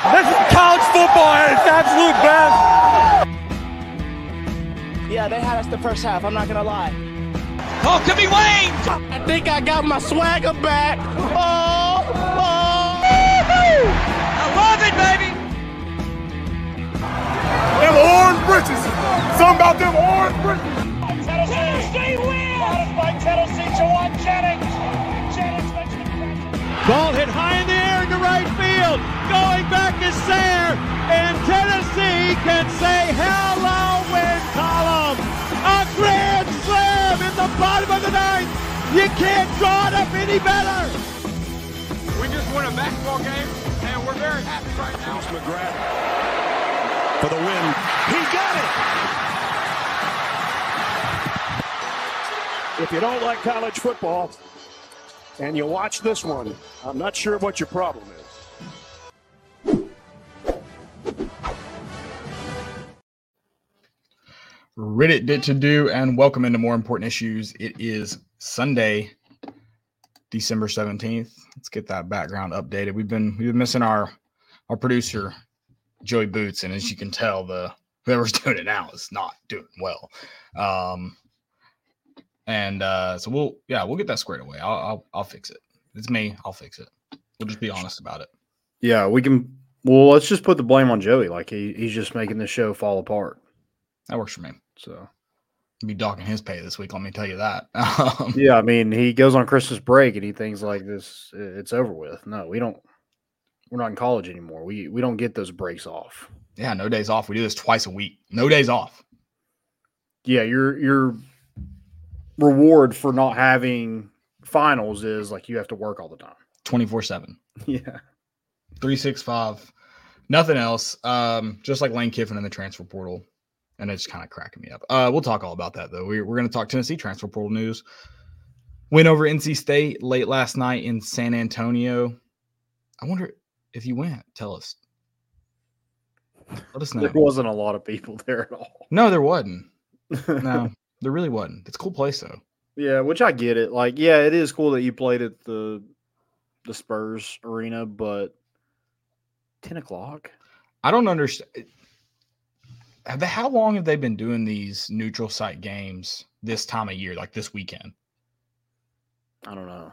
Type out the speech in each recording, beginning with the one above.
This is college football at its absolute best. Yeah, they had us the first half. I'm not gonna lie. Oh, could be Wayne. I think I got my swagger back. Oh, oh. I love it, baby. Them orange britches. Something about them orange britches. Tennessee wins by Tennessee Jauan Jennings. Jennings makes the. Ball hit high in the Going back is Sayre. And Tennessee can say hello, win column. A grand slam in the bottom of the ninth. You can't draw it up any better. We just won a basketball game, and we're very happy right now. McGrath for the win. He got it. If you don't like college football and you watch this one, I'm not sure what your problem is. Reddit did to do, and welcome into more important issues. It is Sunday, December seventeenth. Let's get that background updated. We've been we've been missing our our producer Joey Boots, and as you can tell, the whoever's doing it now is not doing well. Um, and uh, so we'll yeah we'll get that squared away. I'll, I'll I'll fix it. It's me. I'll fix it. We'll just be honest about it. Yeah, we can. Well, let's just put the blame on Joey. Like he, he's just making the show fall apart. That works for me. So Be docking his pay this week. Let me tell you that. Yeah, I mean, he goes on Christmas break and he thinks like this, it's over with. No, we don't. We're not in college anymore. We we don't get those breaks off. yeah, no days off. We do this twice a week. No days off. Yeah, your your reward for not having finals is like you have to work all the time. 24 7. Yeah. 365 nothing else. Um just like lane kiffin in the transfer portal. And it's kind of cracking me up. Uh we'll talk all about that though. We're, we're going to talk tennessee transfer portal news. Win over nc state late last night in san antonio. I wonder if you went tell us. Let us know. There wasn't a lot of people there at all. no there wasn't. No there really wasn't. It's a cool place though. Yeah, which I get it. Like, yeah, it is cool that you played at the the Spurs arena, but ten o'clock. I don't understand. Eh, have they, how long have they been doing these neutral site games this time of year, like this weekend? I don't know.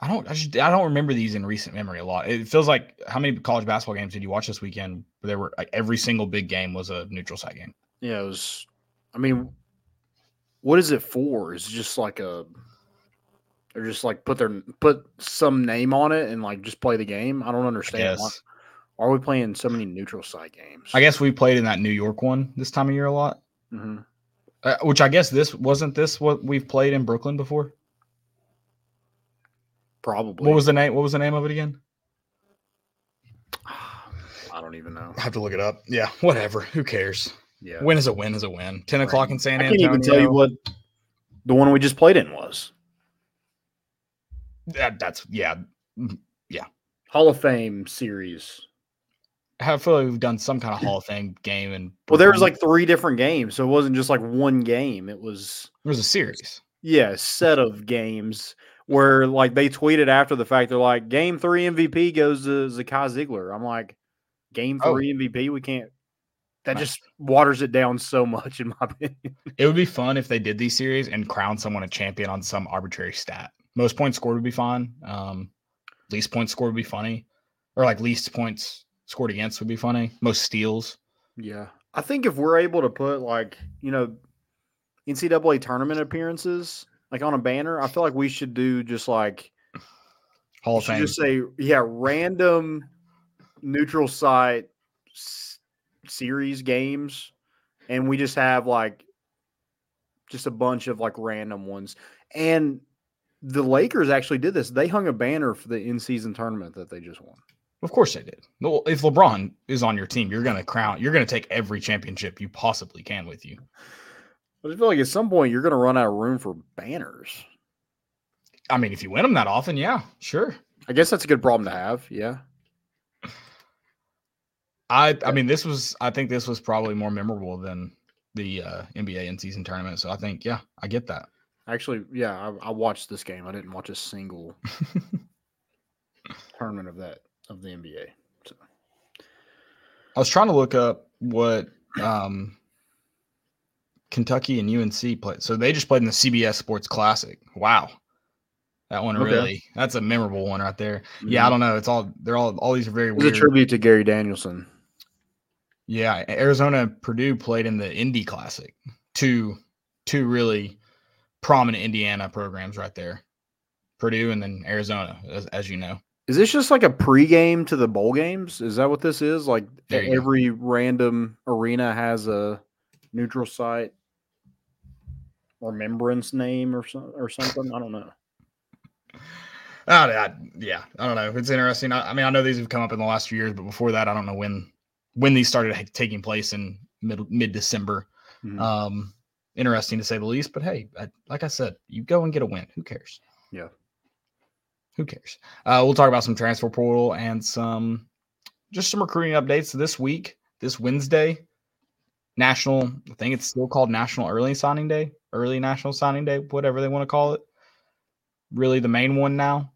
I don't. I, just, I don't remember these in recent memory a lot. It feels like how many college basketball games did you watch this weekend? There were like every single big game was a neutral site game. Yeah, it was. I mean, what is it for? Is it just like a? Or just like put their put some name on it and like just play the game. I don't understand. Why, Yes. Are we playing so many neutral site games? I guess we played in that New York one this time of year a lot. hmm Uh, which I guess this wasn't this what we've played in Brooklyn before. probably. What was the name? What was the name of it again? I don't even know. I have to look it up. Yeah, whatever. Who cares? Yeah, Win is a win is a win. Ten o'clock in San I Antonio. can't even tell you what the one we just played in was. That, that's yeah, yeah. Hall of Fame series. I feel like we've done some kind of Hall of Fame game, and Well, there was like three different games, so it wasn't just like one game. It was it was a series. yeah, a set of games where like they tweeted after the fact they're like game three MVP goes to Zakai Zeigler. I'm like, game Oh. three MVP, we can't that just waters it down so much in my opinion. It would be fun if they did these series and crown someone a champion on some arbitrary stat. Most points scored would be fine. Um, least points scored would be funny, or like least points scored against would be funny. Most steals. Yeah. I think if we're able to put like, you know, NCAA tournament appearances like on a banner, I feel like we should do just like Hall of Fame. just say yeah, random neutral site s- series games, and we just have like just a bunch of like random ones. And the Lakers actually did this. They hung a banner for the in-season tournament that they just won. Of course they did. Well, if LeBron is on your team, you're gonna crown. You're gonna take every championship you possibly can with you. But I just feel like at some point you're going to run out of room for banners. I mean, if you win them that often, yeah, sure. I guess that's a good problem to have. Yeah. I I mean, this was I think this was probably more memorable than the uh, NBA in season tournament. So I think yeah, I get that. Actually, yeah, I, I watched this game. I didn't watch a single tournament of that of the NBA. So I was trying to look up what um, Kentucky and UNC played. So they just played in the CBS Sports Classic. Wow. That one Okay. really that's a memorable one right there. Yeah, I don't know. It's all they're all all these are very It was weird. a tribute to Gary Danielson. Yeah, Arizona Purdue played in the Indy Classic. Two two really prominent Indiana programs right there. Purdue and then Arizona, as, as you know. Is this just like a pregame to the bowl games? Is that what this is? Like you go. every random arena has a neutral site remembrance name or so, or something? I don't know. Oh, I, yeah, I don't know. It's interesting. I, I mean, I know these have come up in the last few years, but before that, I don't know when when these started taking place in mid mid December. Mhm. Um, interesting to say the least. But hey, I, like I said, you go and get a win. Who cares? Yeah. Who cares? Uh, we'll talk about some transfer portal and some just some recruiting updates this week, this Wednesday. National, I think it's still called National Early Signing Day, Early National Signing Day, whatever they want to call it. Really, the main one now.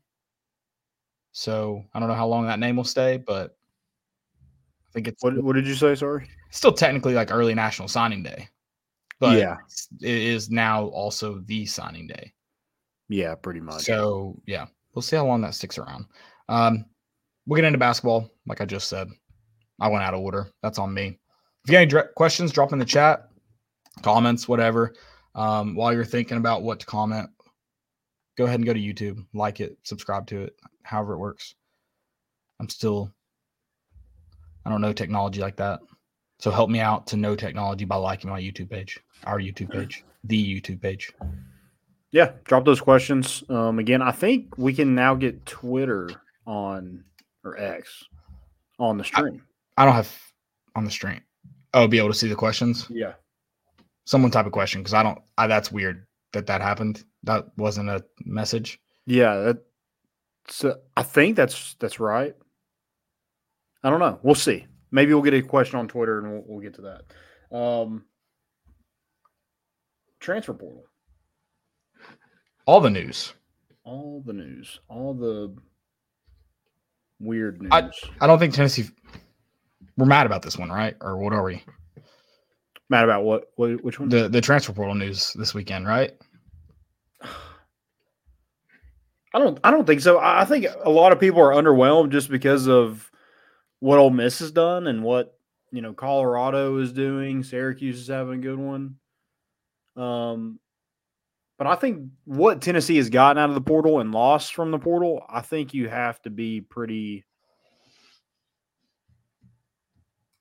So I don't know how long that name will stay, but I think it's What what did you say? Sorry. still technically like early National Signing Day. But Yeah. it is now also the signing day. Yeah, pretty much. So yeah, we'll see how long that sticks around. Um, we'll get into basketball, like I just said. I went out of order. That's on me. If you got any direct questions, drop in the chat, comments, whatever. Um, while you're thinking about what to comment, go ahead and go to YouTube, like it, subscribe to it, however it works. I'm still, I don't know technology like that. So help me out to know technology by liking my YouTube page, our YouTube page, the YouTube page. Yeah, drop those questions. Um, again, I think we can now get Twitter on or X on the stream. I don't have on the stream. Oh, be able to see the questions. yeah. Someone type a question because I don't. I, that's weird that that happened. That wasn't a message. Yeah, that, so I think that's that's right. I don't know. We'll see. Maybe we'll get a question on Twitter and we'll, we'll get to that. Um, transfer portal, All the news. all the news, all the weird news. I- I don't think Tennessee. We're mad about this one, right? Or what are we? Mad about what? what which one? The the transfer portal news this weekend, right? I don't. I don't think so. I think a lot of people are underwhelmed just because of what Ole Miss has done and what you know Colorado is doing. Syracuse is having a good one. Um, but I think what Tennessee has gotten out of the portal and lost from the portal, I think you have to be pretty.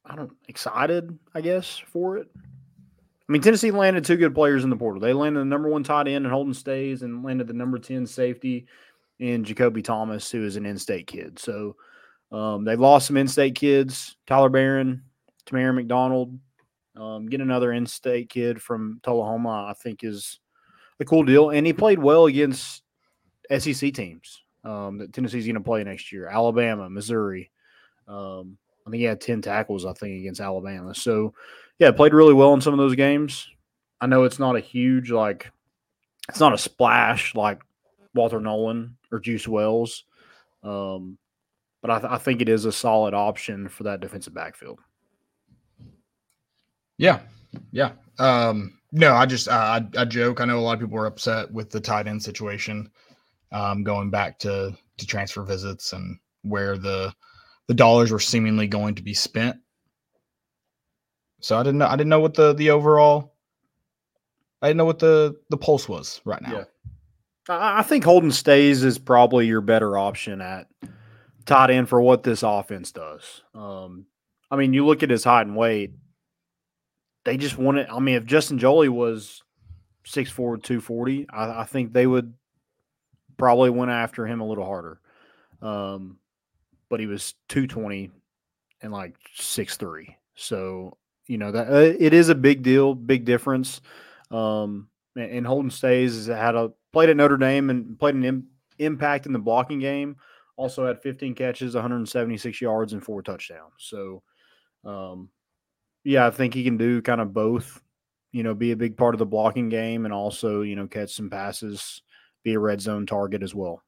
I don't excited, I guess, for it. I mean, Tennessee landed two good players in the portal. They landed the number one tight end in Holden Staes and landed the number 10 safety in Jakobe Thomas, who is an in state kid. So um, they've lost some in state kids Tyler Baron, Tamarion McDonald. Um, another in state kid from Tullahoma, I think, is a cool deal. And he played well against SEC teams um, that Tennessee's going to play next year Alabama, Missouri. Um, I think he had 10 tackles, I think, against Alabama. So, yeah, played really well in some of those games. I know it's not a huge, like, it's not a splash like Walter Nolen or Juice Wells. Um, but I, th- I think it is a solid option for that defensive backfield. Yeah, yeah. Um, no, I just I, I I joke. I know a lot of people were upset with the tight end situation, um, going back to to transfer visits and where the the dollars were seemingly going to be spent. So I didn't know. I didn't know what the the overall. I didn't know what the the pulse was right now. Yeah. I I think Holden Staes is probably your better option at tight end for what this offense does. Um, I mean, you look at his height and weight, they just want it. I mean, if Justin Joly was 6'4, 240, I, I think they would probably went after him a little harder. Um, but he was 220 and like 6'3. So, you know, that uh, it is a big deal, big difference. Um, and, and Holden Staes has had a played at Notre Dame and played an Im- impact in the blocking game. Also had 15 catches, 176 yards, and four touchdowns. So, um, yeah, I think he can do kind of both. You know, be a big part of the blocking game and also you know catch some passes, be a red zone target as well.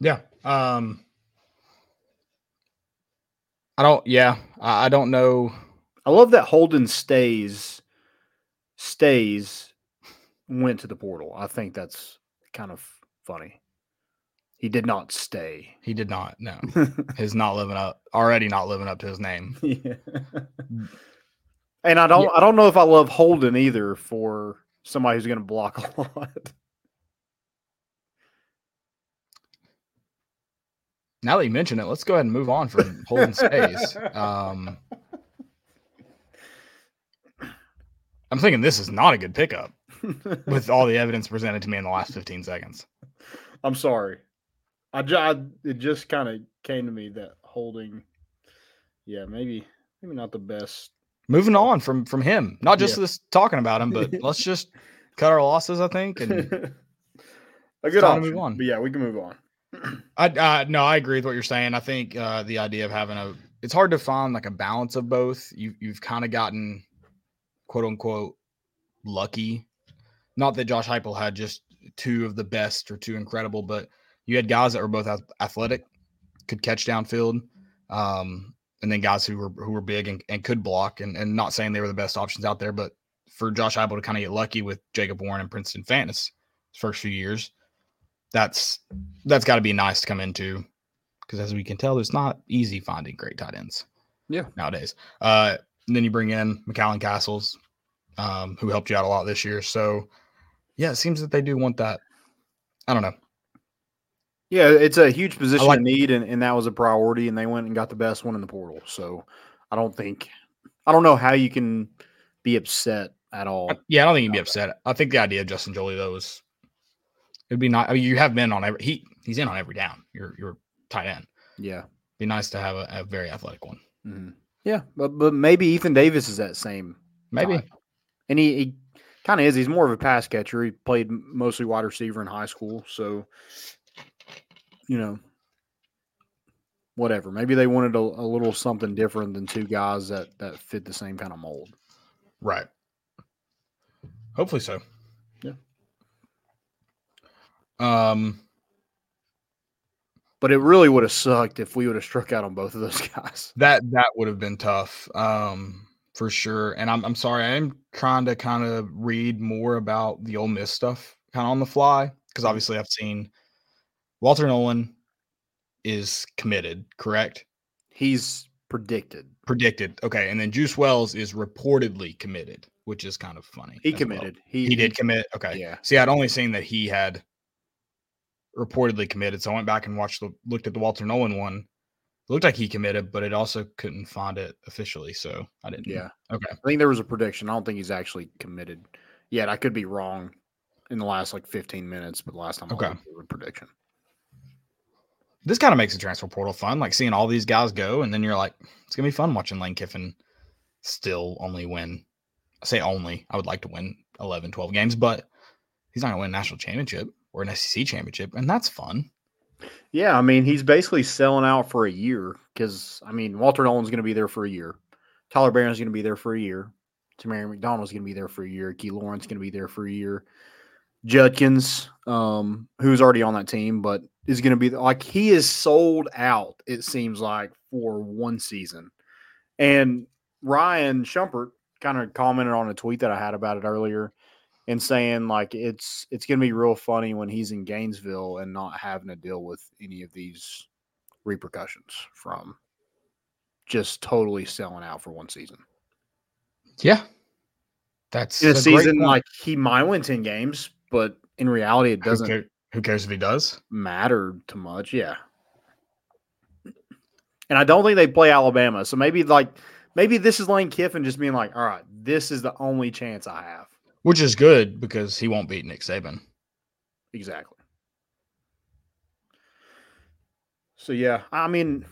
Yeah. Um I don't. Yeah, I, I don't know. I love that Holden Staes stays went to the portal. I think that's kind of funny. He did not stay. He did not. No, he's not living up. Already not living up to his name. yeah. And I don't I don't know if I love Holden either for somebody who's going to block a lot. Now that you mention it, let's go ahead and move on from Holden Staes. Um, I'm thinking this is not a good pickup with all the evidence presented to me in the last 15 seconds. I'm sorry. I, I it just kind of came to me that holding, yeah, maybe maybe not the best. Moving on from from him, not just Yeah. this talking about him, but let's just cut our losses. I think, and a good time to move on. But yeah, we can move on. I uh, no, I agree with what you're saying. I think uh, the idea of having a it's hard to find like a balance of both. You you've kind of gotten quote unquote lucky. Not that Josh Heupel had just two of the best or two incredible, but you had guys that were both athletic, could catch downfield, um, and then guys who were who were big and, and could block. And and not saying they were the best options out there, but for Josh Heupel to kind of get lucky with Jacob Warren and Princeton Fantas first few years, that's that's got to be nice to come into because as we can tell, it's not easy finding great tight ends. Yeah. nowadays. Uh, and then you bring in McCallan Castles, um, who helped you out a lot this year. So, yeah, it seems that they do want that. I don't know. Yeah, it's a huge position like- need, and, and that was a priority, and they went and got the best one in the portal. So I don't think, I don't know how you can be upset at all. Yeah, I don't think you'd be upset. I think the idea of Justin Joly though is it'd be nice. I mean, you have been on every he he's in on every down. You're you're tight end. Yeah. Be nice to have a, a very athletic one. Mhm. Yeah, but but maybe Ethan Davis is that same Maybe. type. and he, he kind of is. He's more of a pass catcher. He played mostly wide receiver in high school, so you know, whatever. Maybe they wanted a, a little something different than two guys that that fit the same kind of mold. Right. Hopefully so. Yeah. Um. But it really would have sucked if we would have struck out on both of those guys. That that would have been tough, um, for sure. And I'm I'm sorry, I am trying to kind of read more about the Ole Miss stuff, kind of on the fly, because obviously I've seen Walter Nolen is committed, correct? He's predicted. Predicted, okay. And then Juice Wells is reportedly committed, which is kind of funny. He as well. committed. He, He did commit. Okay. Yeah. See, I'd only seen that he had reportedly committed, so I went back and watched the looked at the Walter Nolen one. It looked like he committed, but it also couldn't find it officially, so I didn't. Yeah. Okay. I think there was a prediction. I don't think he's actually committed yet. I could be wrong in the last like 15 minutes, but last time Okay. I was a prediction. This kind of makes the transfer portal fun, like seeing all these guys go, and then you're like, it's gonna be fun watching Lane Kiffin still only win. I say only. I would like to win 11, 12 games, but he's not gonna win a national championship or an SEC championship, and that's fun. Yeah, I mean, he's basically selling out for a year because I mean, Walter Nolen's to be there for a year. Tyler Baron's to be there for a year. Tamarion McDonald's to be there for a year. Key Lawrence to be there for a year. Judkins, um, who's already on that team, but is going to be like he is sold out. It seems like for one season, and Ryan Schumpert kind of commented on a tweet that I had about it earlier and saying like it's it's gonna be real funny when he's in Gainesville and not having to deal with any of these repercussions from just totally selling out for one season. Yeah. That's In a a season like he might win 10 games, but in reality it doesn't who cares if he does? matter too much. Yeah. And I don't think they play Alabama. So maybe like maybe this is Lane Kiffin just being like, all right, this is the only chance I have. Which is good because he won't beat Nick Saban. Exactly. So yeah, I mean,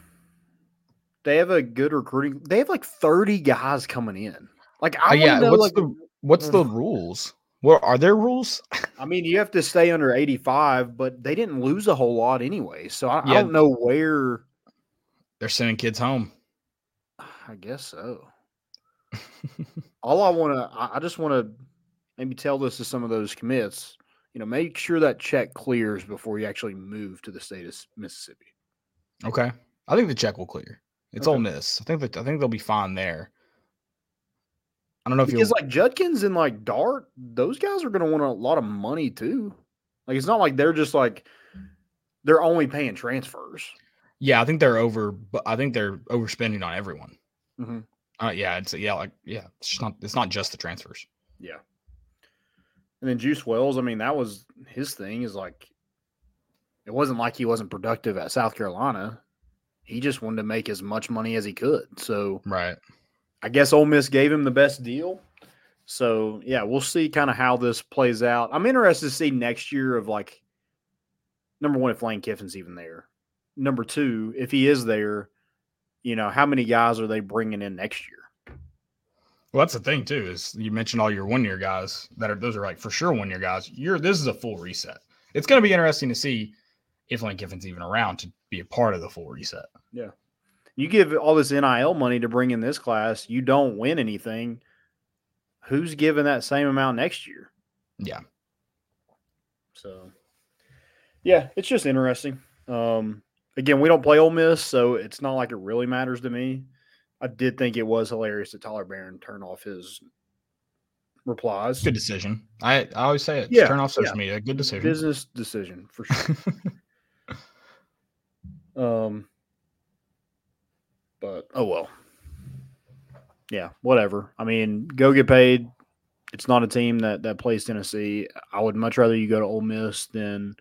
they have a good recruiting. They have like thirty guys coming in. Like I Uh, yeah, know, what's like, the what's the rules? What are there rules? I mean, you have to stay under eighty-five, but they didn't lose a whole lot anyway. So I, I don't know where. They're sending kids home. I guess so. All I want to, I I just want to maybe tell this to some of those commits. You know, make sure that check clears before you actually move to the state of Mississippi. Okay. I think the check will clear. It's Okay. Ole Miss. I think that I think they'll be fine there. I don't know if Because like Judkins and like Dart, those guys are going to want a lot of money too. Like it's not like they're just like they're only paying transfers. Yeah, I think they're over. But I think they're overspending on everyone. Mhm. Uh, yeah, it's yeah, like yeah. It's just not. It's not just the transfers. Yeah. And then Juice Wells, I mean, that was his thing. Is like, it wasn't like he wasn't productive at South Carolina. He just wanted to make as much money as he could. So Right. I guess Ole Miss gave him the best deal. So yeah, we'll see kind of how this plays out. I'm interested to see next year of like number one if Lane Kiffin's even there. Number two, if he is there, you know how many guys are they bringing in next year? Well, that's the thing too. Is you mentioned all your one year guys that are those are like for sure one year guys. You're this is a full reset. It's going to be interesting to see if Lane Kiffin's even around to be a part of the full reset. You give all this NIL money to bring in this class, you don't win anything. Who's giving that same amount next year? Yeah. So, yeah, it's just interesting. Um, again, we don't play Ole Miss, so it's not like it really matters to me. I did think it was hilarious that Tyler Baron turned off his replies. Good decision. I, I always say it. Yeah, Turn off social yeah. media. Good decision. Business decision for sure. um, but oh well. Yeah, whatever. I mean, go get paid. It's not a team that that plays Tennessee. I would much rather you go to Ole Miss than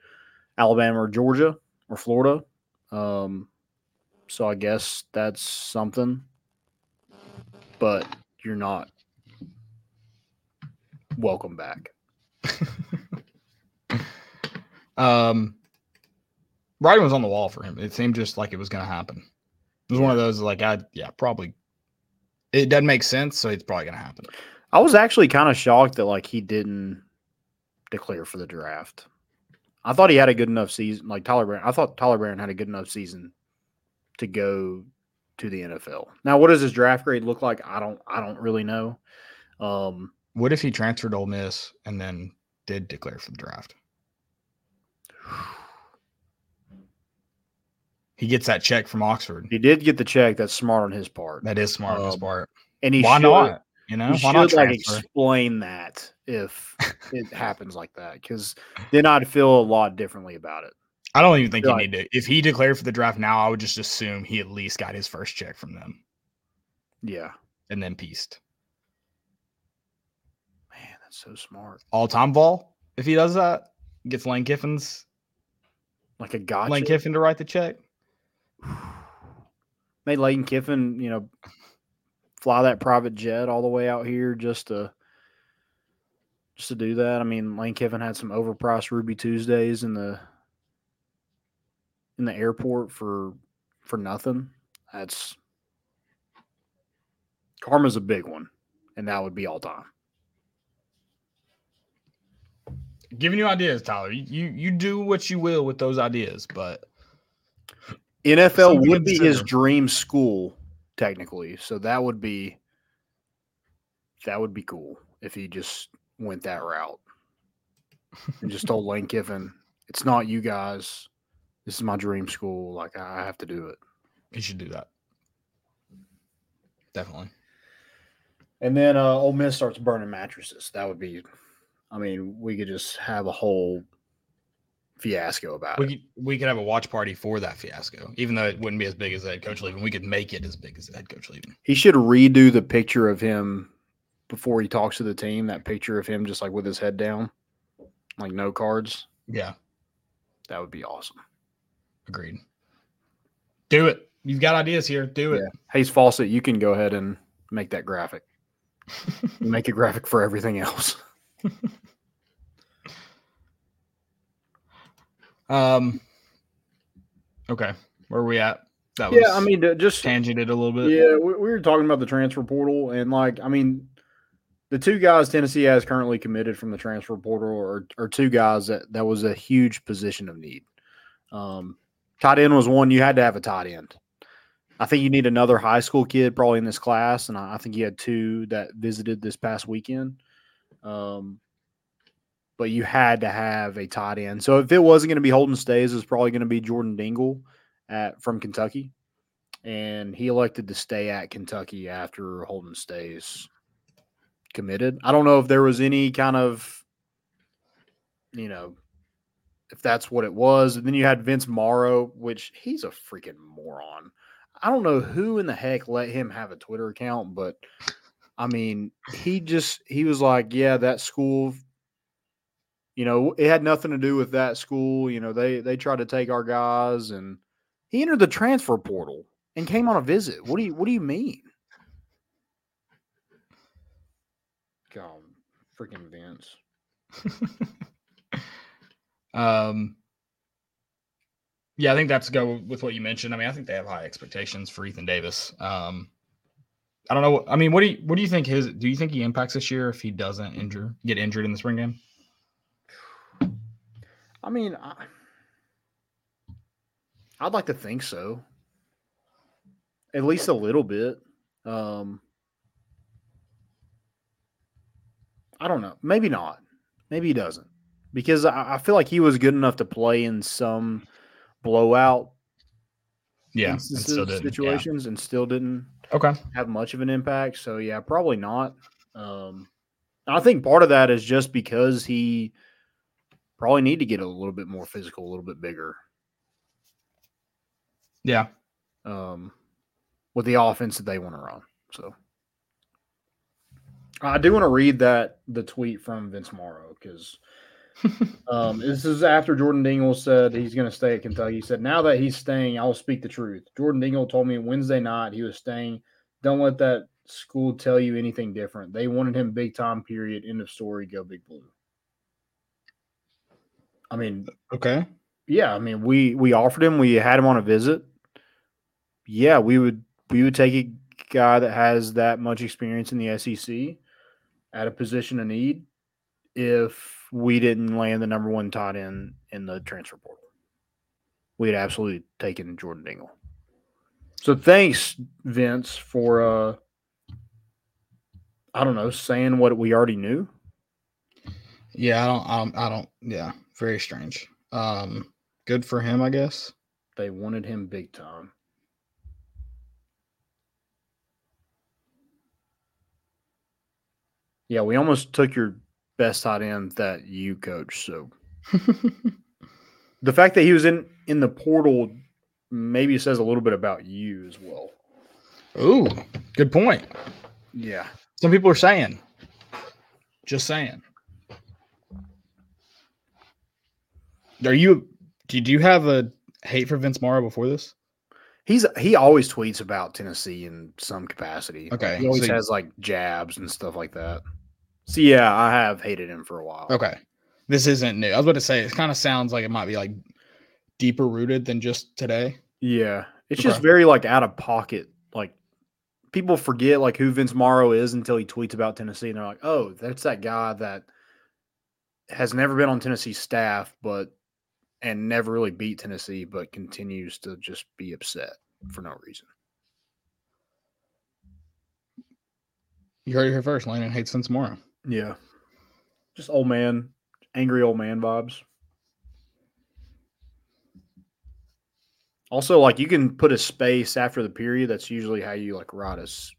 Alabama or Georgia or Florida. Um, so I guess that's something. But you're not welcome back. um, writing was on the wall for him. It seemed just like it was going to happen. It was one of those like I yeah probably. It doesn't make sense, so it's probably going to happen. I was actually kind of shocked that like he didn't declare for the draft. I thought he had a good enough season. Like Tyler Baron, I thought Tyler Baron had a good enough season to go to the NFL. Now, what does his draft grade look like? I don't. I don't really know. Um, What if he transferred Ole Miss and then did declare for the draft? He gets that check from Oxford. he did get the check. That's smart on his part, That is smart on his Um, part. and he Why should, not? You know, He why not like explain that if it happens like that, because then I'd feel a lot differently about it. I don't even think you Right. need to. If he declared for the draft now, I would just assume he at least got his first check from them Yeah, and then pieced. man, that's so smart. All time vol. If he does that, gets Lane Kiffin's Like a gotcha. Lane Kiffin to write the check. made Leighton Kiffin, you know, fly that private jet all the way out here just to just to do that. I mean, Lane Kiffin had some overpriced Ruby Tuesdays in the in the airport for for nothing. That's karma's a big one, and that would be all time. Giving you ideas, Tyler. You, you do what you will with those ideas, but NFL would be his dream school, technically. So that would be that would be cool if he just went that route and just told Lane Kiffin, "It's not you guys. This is my dream school. Like I have to do it." he should do that. Definitely. And then uh, Ole Miss starts burning mattresses. That would be, I mean, we could just have a whole fiasco about We it. could, we could have a watch party for that fiasco, even though it wouldn't be as big as the head coach leaving. We could make it as big as the head coach leaving. He should redo the picture of him before he talks to the team. That picture of him just like with his head down, like no cards. Yeah, That would be awesome. agreed. Do it. You've got ideas here. Do it. Hayes Fawcett, you can go ahead and make that graphic. make a graphic for everything else. Um. Okay, where are we at? That was Yeah, I mean, just tangented a little bit. Yeah, we, we were talking about the transfer portal, and like, I mean, the two guys Tennessee has currently committed from the transfer portal are, are two guys that that was a huge position of need. Um, tight end was one you had to have a tight end. I think you need another high school kid probably in this class, and I, I think you had two that visited this past weekend. Um, but you had to have a tight end. So if it wasn't going to be Holden Staes, it was probably going to be Jordan Dingle at from Kentucky. and he elected to stay at Kentucky after Holden Staes committed. I don't know if there was any kind of, you know, if that's what it was. And then you had Vince Marrow, which he's a freaking moron. I don't know who in the heck let him have a Twitter account, but I mean, he just he was like, yeah, that school you know, it had nothing to do with that school. You know, they they tried to take our guys, and he entered the transfer portal and came on a visit. What do you What do you mean? God, freaking Vince. um, yeah, I think that's go with what you mentioned. I mean, I think they have high expectations for Ethan Davis. Um, I don't know. I mean, what do you what do you think his? Do you think he impacts this year if he doesn't injure get injured in the spring game? I mean, I, I'd like to think so. At least a little bit. Um, I don't know. Maybe not. Maybe he doesn't. Because I, I feel like he was good enough to play in some blowout Yeah, and didn't. Yeah. situations and still didn't Okay. have much of an impact. So yeah, probably not. Um, I think part of that is just because he probably need to get a little bit more physical, a little bit bigger. Yeah. Um, with the offense that they want to run. So I do want to read that the tweet from Vince Marrow because um, this is after Jordan Dingle said he's going to stay at Kentucky. He said, "Now that he's staying, I will speak the truth." Jordan Dingle told me Wednesday night he was staying. Don't let that school tell you anything different. They wanted him big time. Period. End of story. Go Big Blue. I mean, Okay. yeah, I mean, we we offered him. We had him on a visit. Yeah, we would we would take a guy that has that much experience in the SEC at a position of need if we didn't land the number one tight end in the transfer portal. We'd absolutely taken Jordan Dingle. So thanks, Vince, for uh I don't know, saying what we already knew. Yeah, I don't. I don't. I don't yeah, very strange. Um, good for him, I guess. They wanted him big time. Yeah, we almost took your best tight end that you coach. So the fact that he was in in the portal maybe says a little bit about you as well. Ooh, good point. Yeah. Some people are saying. Just saying. Are you? Did you have a hate for Vince Marrow before this? He's he always tweets about Tennessee in some capacity. Okay, He always so has like jabs and stuff like that. So yeah, I have hated him for a while. Okay, this isn't new. I was about to say it kind of sounds like it might be like deeper rooted than just today. Yeah. It's Okay. just very like out of pocket. Like people forget like who Vince Marrow is until he tweets about Tennessee and they're like, "Oh, that's that guy that has never been on Tennessee staff but and never really beat Tennessee but continues to just be upset for no reason." You heard it here first. Landon hates Vince Marrow. Yeah. Just old man, angry old man vibes. Also, like you can put a space after the period. That's usually how you like write a s-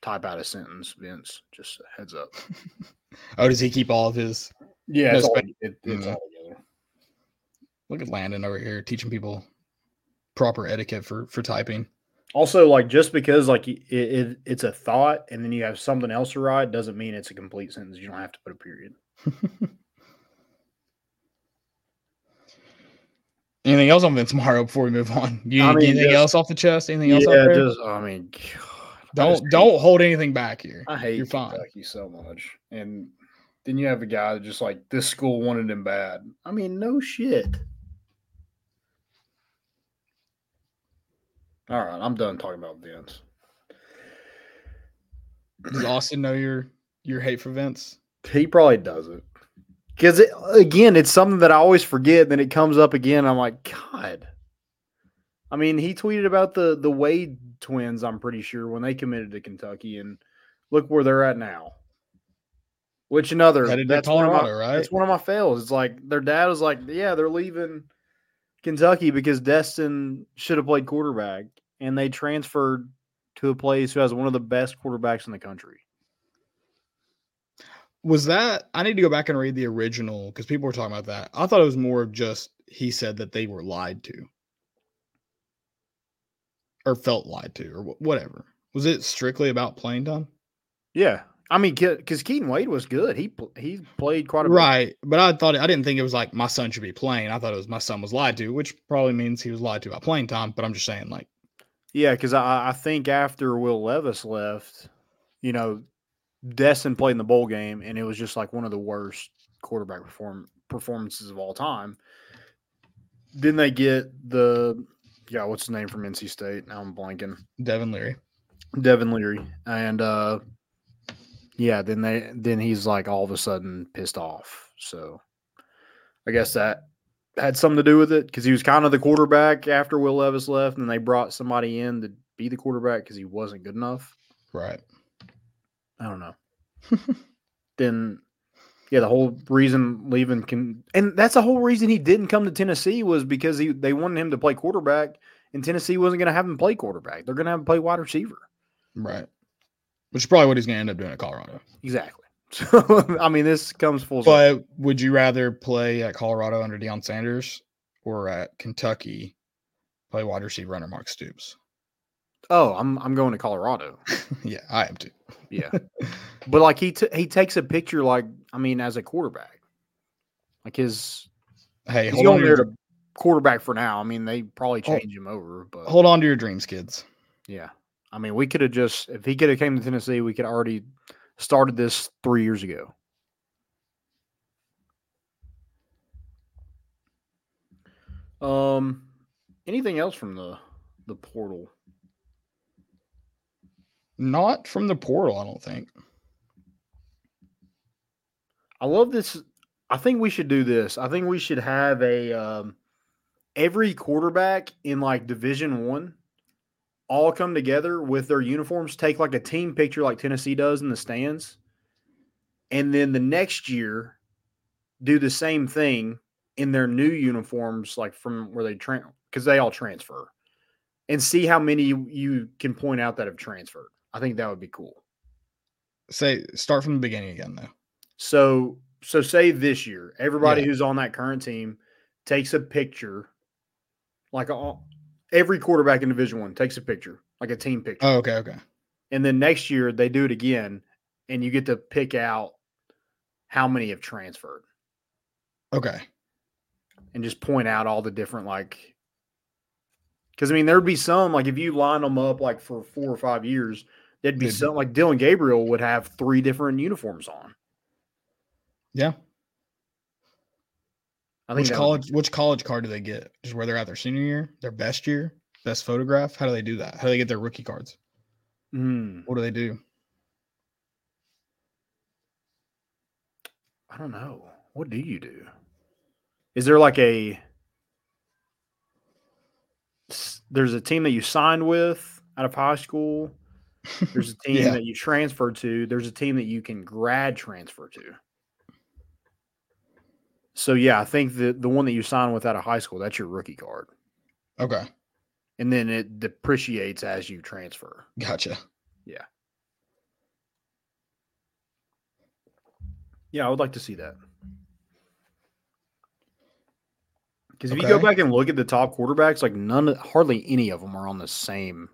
type out a sentence. Vince, just a heads up. Oh, does he keep all of his? Yeah, No it's, all, it, it's Mhm. all together. Look at Landon over here teaching people proper etiquette for for typing. Also, like just because like it, it it's a thought and then you have something else to write doesn't mean it's a complete sentence. You don't have to put a period. Anything else on Vince Marrow before we move on? You I mean, anything just- else off the chest? Anything else? yeah, just I mean, God, don't hate- don't hold anything back here. I hate You're fine. Kentucky so much. And then you have a guy that just like this school wanted him bad. I mean, no shit. All right, I'm done talking about Vince. Does Austin know your your hate for Vince? He probably doesn't. Because it, again, it's something that I always forget. Then it comes up again. I'm like, God. I mean, he tweeted about the the Wade twins. I'm pretty sure when they committed to Kentucky, and look where they're at now. Which another that's one of my, right? That's one of my fails. It's like their dad was like, "Yeah, they're leaving Kentucky because Destin should have played quarterback," and they transferred to a place who has one of the best quarterbacks in the country. Was that I need to go back and read the original because people were talking about that. I thought it was more of just he said that they were lied to. Or felt lied to, or whatever. Was it strictly about playing time? Yeah, I mean, because Keaton Wade was good. He he played quite a bit. Right. But I thought I didn't think it was like my son should be playing. I thought it was my son was lied to, which probably means he was lied to about playing time. But I'm just saying, like, Yeah, because I, I think after Will Levis left, you know, Destin played in the bowl game, and it was just like one of the worst quarterback perform performances of all time. Then they get the yeah, what's the name from NC State? Now I'm blanking. Devin Leary. Devin Leary, and uh, yeah, then they then he's like all of a sudden pissed off. So I guess that had something to do with it because he was kind of the quarterback after Will Levis left, and they brought somebody in to be the quarterback because he wasn't good enough. Right. I don't know. then, yeah, the whole reason leaving can, and that's the whole reason he didn't come to Tennessee was because he they wanted him to play quarterback, and Tennessee wasn't going to have him play quarterback. They're going to have him play wide receiver. Right. Which is probably what he's going to end up doing at Colorado. Exactly. So I mean, this comes full. circle. But would you rather play at Colorado under Deion Sanders or at Kentucky play wide receiver under Mark Stoops? Oh, I'm I'm going to Colorado. yeah, I am too. Yeah, but like he t- he takes a picture like I mean as a quarterback, like his Hey, he's hold on, going to there to quarterback for now. I mean they probably Oh. change him over, but hold on to your dreams, kids. yeah, I mean we could have just if he could have came to Tennessee, we could already started this three years ago. Um, anything else from the the portal? Not from the portal, I don't think. I love this. I think we should do this. I think we should have a um, every quarterback in like Division One all come together with their uniforms, take like a team picture like Tennessee does in the stands, and then the next year do the same thing in their new uniforms, like from where they train because they all transfer, and see how many you, can point out that have transferred. I think that would be cool. Say start from the beginning again though. So so say this year, everybody Yeah. who's on that current team takes a picture, like all, every quarterback in Division One takes a picture, like a team picture, Oh, okay, okay. and then next year they do it again, and you get to pick out how many have transferred, Okay. and just point out all the different like. Because I mean, there'd be some like if you line them up like for four or five years, there'd be They'd be- some like Dillon Gabriel would have three different uniforms on. Yeah. I think Which that would be college which college card do they get? Just where they're at their senior year, their best year, best photograph? How do they do that? How do they get their rookie cards? Hmm. What do they do? I don't know. What do you do? Is there like a there's a team that you signed with out of high school? There's a team Yeah. that you transferred to. There's a team that you can grad transfer to. So yeah, I think the the one that you signed with out of high school, that's your rookie card. Okay. And then it depreciates as you transfer. Gotcha. Yeah, Yeah, I would like to see that. Because if you go back and look at the top quarterbacks, like none, hardly any of them are on the same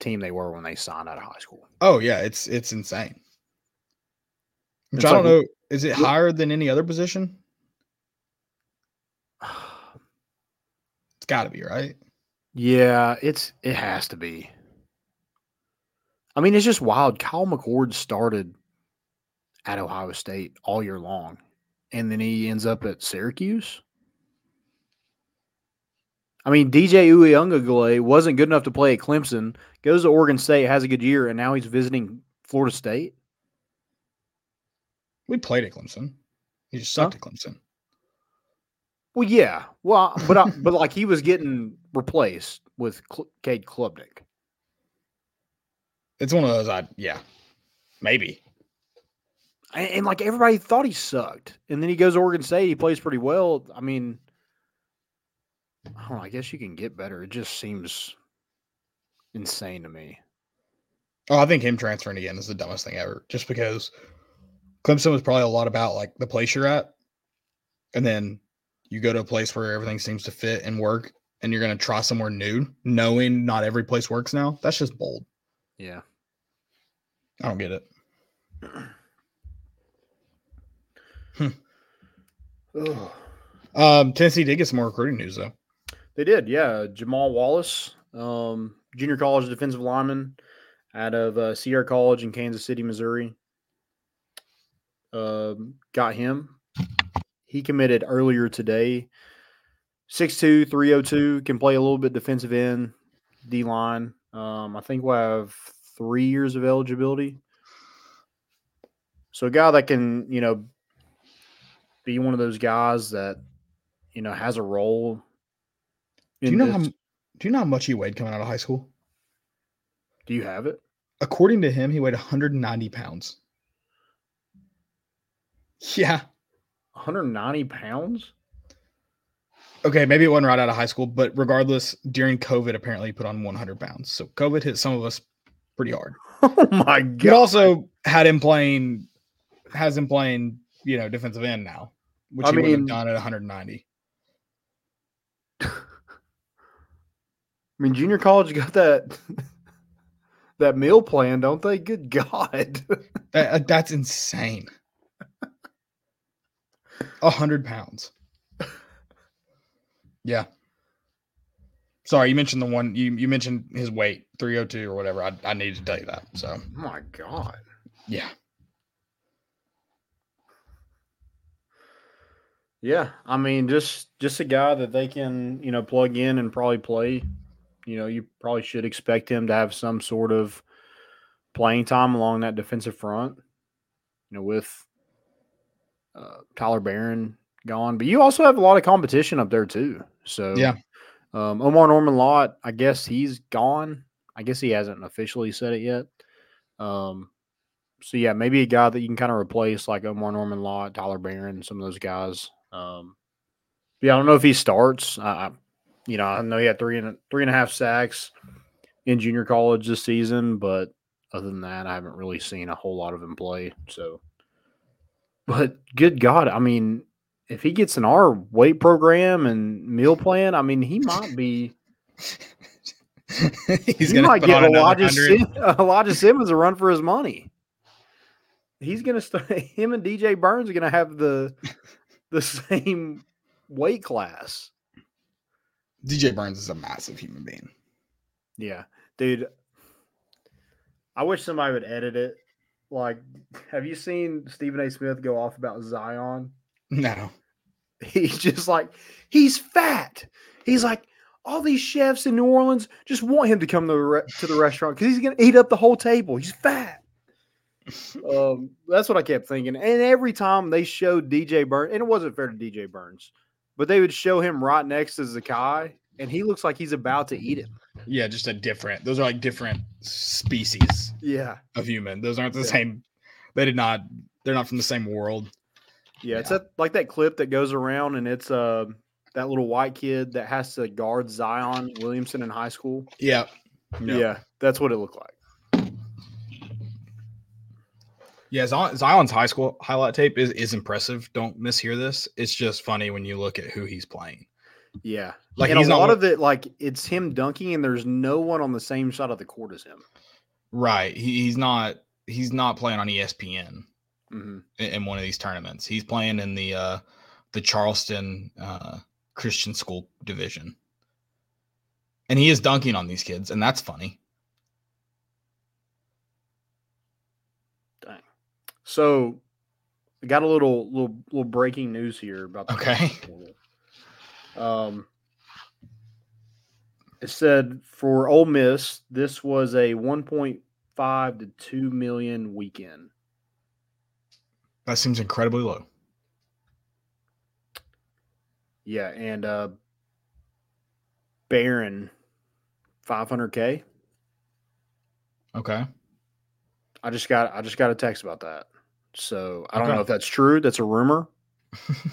team they were when they signed out of high school. Oh yeah, it's it's insane. Which It's I don't like- know. Is it higher than any other position? Got to be right. yeah, it's it has to be. I mean, it's just wild. Kyle McCord started at Ohio State all year long, and then he ends up at Syracuse. I mean, DJ Uiagalelei wasn't good enough to play at Clemson. Goes to Oregon State, has a good year, and now he's visiting Florida State. We played at Clemson. He just sucked at Clemson. Well, yeah, well, but I, but like he was getting replaced with Cl- Cade Klubnik. It's one of those. I yeah, maybe. And, and like everybody thought he sucked, and then he goes to Oregon State. He plays pretty well. I mean, I don't know. I guess you can get better. It just seems insane to me. Oh, I think him transferring again is the dumbest thing ever. Just because Clemson was probably a lot about like the place you're at, and then you go to a place where everything seems to fit and work, and you're going to try somewhere new, knowing not every place works now. That's just bold. Yeah. I don't get it. Ugh. Um, Tennessee did get some more recruiting news though. They did, yeah. Jamal Wallace, um, junior college defensive lineman out of uh, Sierra College in Kansas City, Missouri. Um, got him. He committed earlier today. 6'2, 302, can play a little bit defensive end, D line. Um, I think we'll have three years of eligibility. So a guy that can, you know, be one of those guys that, you know, has a role. Do you know this- how do you know how much he weighed coming out of high school? Do you have it? According to him, he weighed 190 pounds. Yeah. 190 pounds? Okay, maybe it wasn't right out of high school, but regardless, during COVID, apparently he put on 100 pounds. So COVID hit some of us pretty hard. Oh my god! also had him playing, has him playing, you know, defensive end now, which I he would have done at 190. I mean, junior college got that that meal plan, don't they? Good God! That- uh, that's insane. A hundred pounds. Yeah. Sorry, you mentioned the one you you mentioned his weight, 302 or whatever. I, I needed to tell you that. So oh my God! yeah. Yeah, I mean, just just a guy that they can you know plug in and probably play. You know, you probably should expect him to have some sort of playing time along that defensive front. You know, with uh, Tyler Baron gone, but you also have a lot of competition up there too. So Yeah. um, Omarr Norman-Lott, I guess he's gone. I guess he hasn't officially said it yet. Um, so yeah, maybe a guy that you can kind of replace like Omarr Norman-Lott, Tyler Baron, some of those guys. Um, yeah, I don't know if he starts. I, you know, I know he had three and a, three and a half sacks in junior college this season, but other than that, I haven't really seen a whole lot of him play. So, but good God, I mean, if he gets in our weight program and meal plan, I mean, he might be. He's he gonna might give Elijah, 100. Sim- Elijah Simmons a run for his money. He's gonna start. Him and DJ Burns are gonna have the the same weight class. DJ Burns is a massive human being. Yeah, dude. I wish somebody would edit it. Like, have you seen Stephen A. Smith go off about Zion? No. He's just like, he's fat. He's like, all these chefs in New Orleans just want him to come to the, re- to the restaurant because he's going to eat up the whole table. He's fat. um, that's what I kept thinking. And every time they showed DJ Burns, and it wasn't fair to DJ Burns, but they would show him right next to Zakai, and he looks like he's about to eat him. Yeah, just a different. Those are like different species Yeah. of human. Those aren't the Yeah. same. They did not. They're not from the same world. Yeah, it's Yeah. that, like that clip that goes around, and it's uh, that little white kid that has to guard Zion Williamson in high school. Yeah. Yeah, that's what it looked like. Yeah, Zion- Zion's high school highlight tape is, is impressive. Don't mishear this. It's just funny when you look at who he's playing. Yeah, Like and a lot of it, like it's him dunking, and there's no one on the same side of the court as him. right. He, he's not. He's not playing on ESPN hmm in, in one of these tournaments. He's playing in the uh, the Charleston uh, Christian School division, and he is dunking on these kids, and that's funny. Dang. So, I got a little little little breaking news here about the Okay. portal. Um, it said for Ole Miss, this was a 1.5 to 2 million weekend. That seems incredibly low. Yeah, and uh Baron 500k. Okay. I just got I just got a text about that. So, I don't know if that's true. That's a rumor,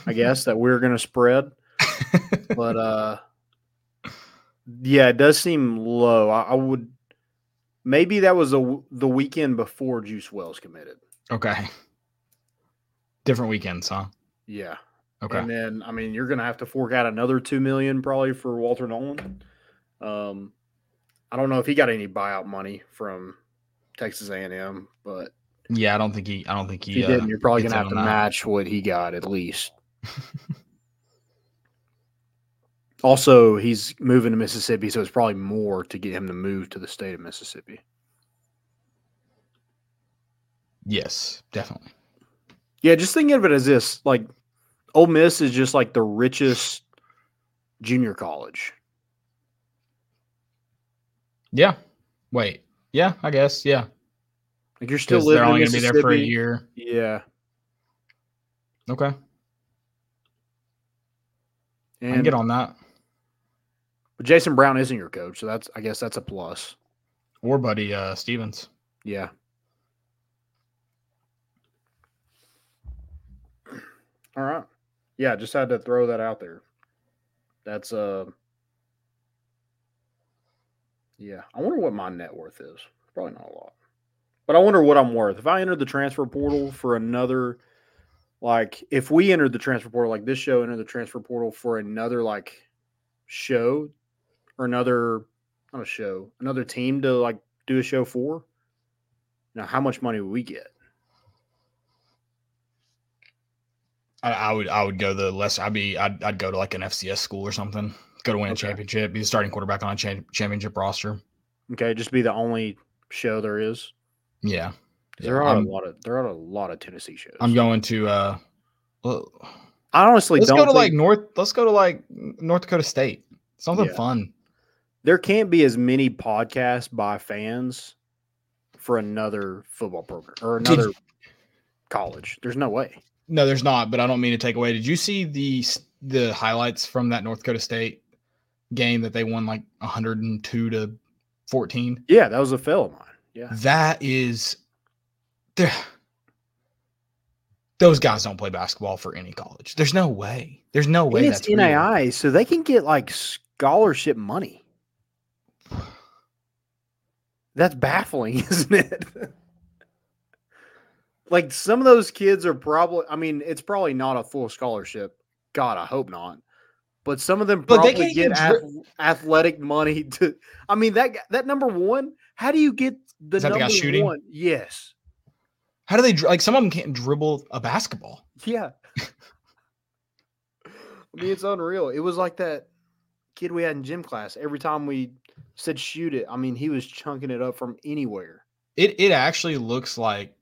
I guess that we're going to spread. But uh yeah, it does seem low. I, I would Maybe that was a, the weekend before Juice Wells committed. Okay. Different weekends, huh? Yeah. Okay. And then I mean you're gonna have to fork out another two million probably for Walter Nolen. Um I don't know if he got any buyout money from Texas A&M, but yeah, I don't think he. I don't think he. he uh, didn't, you're probably gonna have to that. match what he got at least. also, he's moving to Mississippi, so it's probably more to get him to move to the state of Mississippi. Yes, definitely. Yeah, just think of it as this: like, Ole Miss is just like the richest junior college. Yeah. Wait. Yeah, I guess. Yeah. Like you're still living they're only in going to be there for a Mississippi. year. Yeah, Okay. I can and get on that. But Jason Brown isn't your coach, so that's I guess that's a plus. Or Buddy uh, Stephens. Yeah. All right. Yeah, just had to throw that out there. That's uh Yeah, I wonder what my net worth is. Probably not a lot. But I wonder what I'm worth. If I entered the transfer portal for another like if we entered the transfer portal like this show entered the transfer portal for another like show or another not a show, another team to like do a show for, now how much money would we get? I, I would. I would go the less. I'd be. I'd, I'd go to like an FCS school or something. Go to win a Okay. championship. Be the starting quarterback on a cha- championship roster. Okay, just be the only show there is. Yeah. There Yeah, are I'm, a lot of there are a lot of Tennessee shows. I'm going to. uh well, I honestly Let's don't go to think like North. Let's go to like North Dakota State. Something Yeah. fun. There can't be as many podcasts by fans for another football program or Did- another college. There's no way. No, there's not. But I don't mean to take away. Did you see the the highlights from that North Dakota State game that they won like 102 to 14? Yeah, that was a fail of mine. Yeah. That is, there. Those guys don't play basketball for any college. There's no way. There's no way And it's that's real. NAI, so they can get like scholarship money. That's baffling, isn't it? like some of those kids are probably I mean, it's probably not a full scholarship. God, I hope not. But some of them probably can't get even dri- ath- athletic money to I mean that that number 1, how do you get the Is that the number guy shooting? 1? Yes. How do they like? Some of them can't dribble a basketball. Yeah. I mean, it's unreal. It was like that kid we had in gym class. Every time we said shoot it, I mean, he was chunking it up from anywhere. It it actually looks like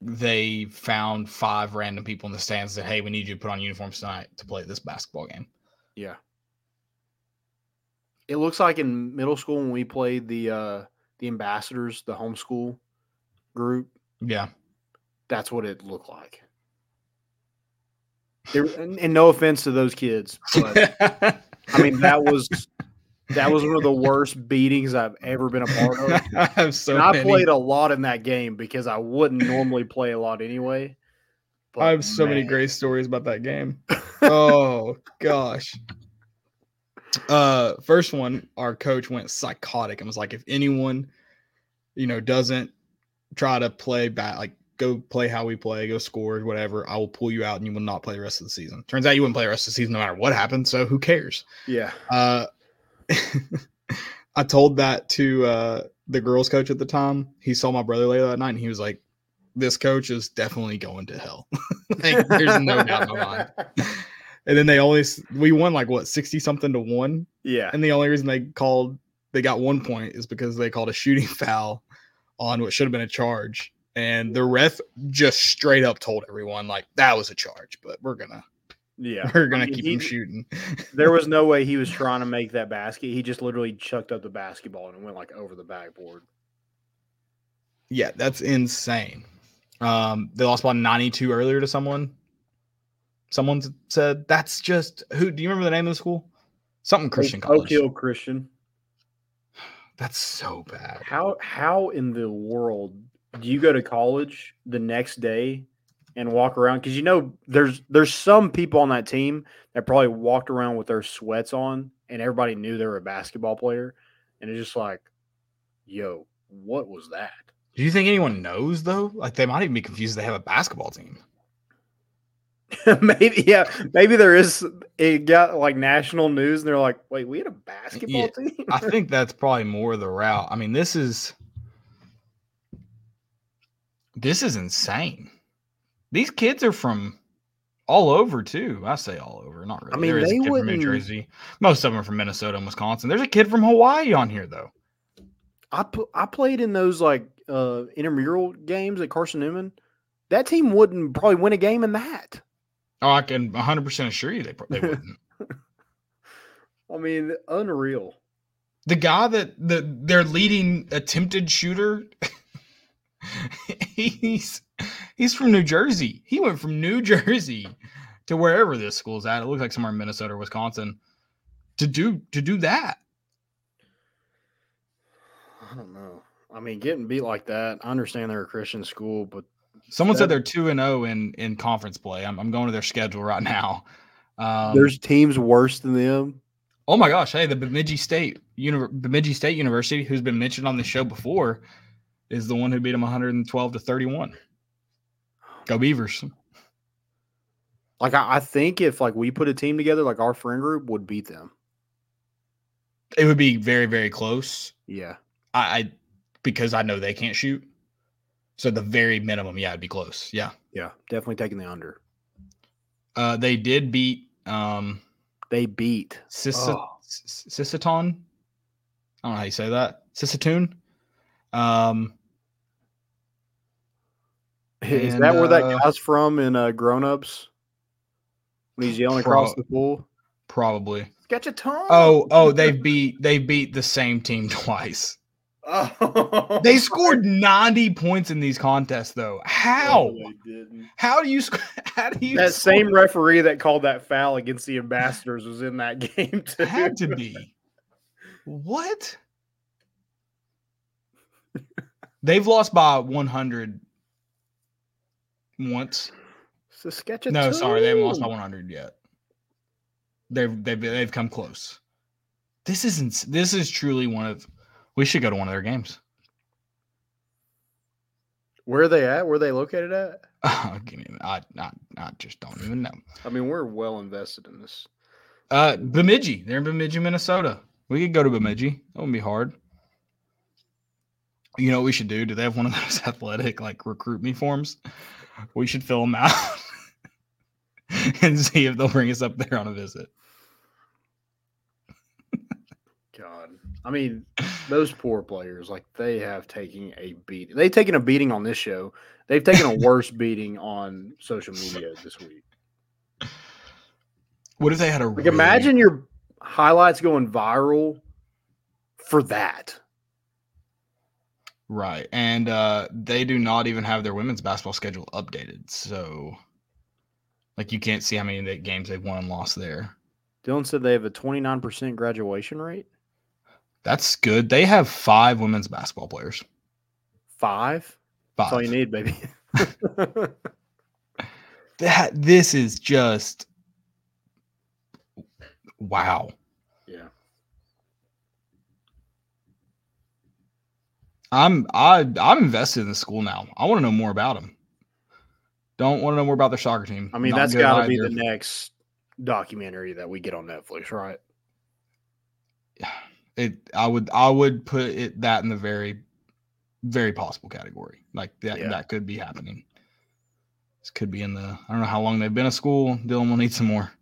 they found five random people in the stands that hey, we need you to put on uniforms tonight to play this basketball game. Yeah. It looks like in middle school when we played the uh the ambassadors, the homeschool group, Yeah, that's what it looked like. There, and, and no offense to those kids, but I mean that was that was one of the worst beatings I've ever been a part of. I have so and I many. played a lot in that game because I wouldn't normally play a lot anyway. I have so many great stories about that game. oh gosh. Uh first one, our coach went psychotic and was like, if anyone, you know, doesn't try to play back like go play how we play, go score, whatever, I will pull you out and you will not play the rest of the season. Turns out you wouldn't play the rest of the season no matter what happened, so who cares? Yeah. Uh I told that to uh the girls coach at the time. He saw my brother later that night and he was like, This coach is definitely going to hell. like, there's no doubt in my mind. And then they only s- we won like what 60 something to one. Yeah. And the only reason they called they got one point is because they called a shooting foul on what should have been a charge. And the ref just straight up told everyone like that was a charge, but we're gonna Yeah. we're gonna I mean, keep he- him shooting. There was no way he was trying to make that basket. He just literally chucked up the basketball and it went like over the backboard. Yeah, that's insane. Um, they lost by 92 earlier to someone. Someone said that's just who do you remember the name of the school? Something Christian Oak college. Hill Christian. That's so bad. How how in the world do you go to college the next day and walk around? Because you know there's there's some people on that team that probably walked around with their sweats on and everybody knew they were a basketball player. And it's just like, yo, what was that? Do you think anyone knows though? Like they might even be confused. They have a basketball team. maybe yeah, maybe there is. It got like national news, and they're like, "Wait, we had a basketball Yeah, team." I think that's probably more the route. I mean, this is this is insane. These kids are from all over too. I say all over, not really. I mean, there is they a kid from New Jersey. Most of them are from Minnesota and Wisconsin. There's a kid from Hawaii on here though. I pl- I played in those like uh intramural games at Carson Newman. That team wouldn't probably win a game in that. Oh, I can 100 percent assure you they, they wouldn't. I mean, unreal. the guy that the their leading attempted shooter he's he's from New Jersey. He went from New Jersey to wherever this school's at. It looks like somewhere in Minnesota or Wisconsin to do to do that. I don't know. I mean, getting beat like that. I understand they're a Christian school, but Someone said they're two and zero in in conference play. I'm, I'm going to their schedule right now. Um, there's teams worse than them. oh my gosh, hey, the Bemidji State Uni- Bemidji State University, who's been mentioned on the show before, is the one who beat them 112 to 31. Go Beavers. Like I, I think if like we put a team together, like our friend group would beat them. It would be very very close. Yeah. I, I because I know they can't shoot. So the very minimum, yeah, it'd be close. Yeah. Yeah. Definitely taking the under. Uh, they did beat um They beat. Sissa, Oh. I don't know how you say that. Sissatoon. Um, Is And, that where that uh, guy's from in uh, Grown Ups? When he's yelling across the pool. probably. Got your tongue. Oh, oh, they beat they beat the same team twice. oh. They scored 90 points in these contests though. How? No, didn't. How do you how do you That score? same referee that called that foul against the ambassadors was in that game too. had to be. What? They've lost by 100 once. Saskatchewan. No, sorry, they haven't lost by 100 yet. They've they've they've come close. This isn't. This is truly one of. We should go to one of their games. Where are they at? Where are they located at? I, I, I, I just don't even know. I mean, we're well invested in this. Uh, Bemidji. They're in Bemidji, Minnesota. We could go to Bemidji. That wouldn't be hard. You know what we should do? Do they have one of those athletic like recruit me forms? We should fill them out and see if they'll bring us up there on a visit. God, I mean, those poor players, like they have taken a beating. They've taken a beating on this show. They've taken a worse beating on social media this week. What if they had a Like, really- imagine your highlights going viral for that. Right? And uh, they do not even have their women's basketball schedule updated, so like you can't see how many of the games they've won and lost there. Dylan said they have a 29% graduation rate. That's good. They have five women's basketball players. Five. Five. That's all you need, baby. that this is just wow. yeah. I'm I I'm invested in the school now. I want to know more about them. Don't want to know more about their soccer team. I mean, Not that's got to be the next documentary that we get on Netflix, right? it. I would I would put it that in the very very possible category. Like that Yeah. that could be happening. This could be in the I don't know how long they've been a school. Dylan will need some more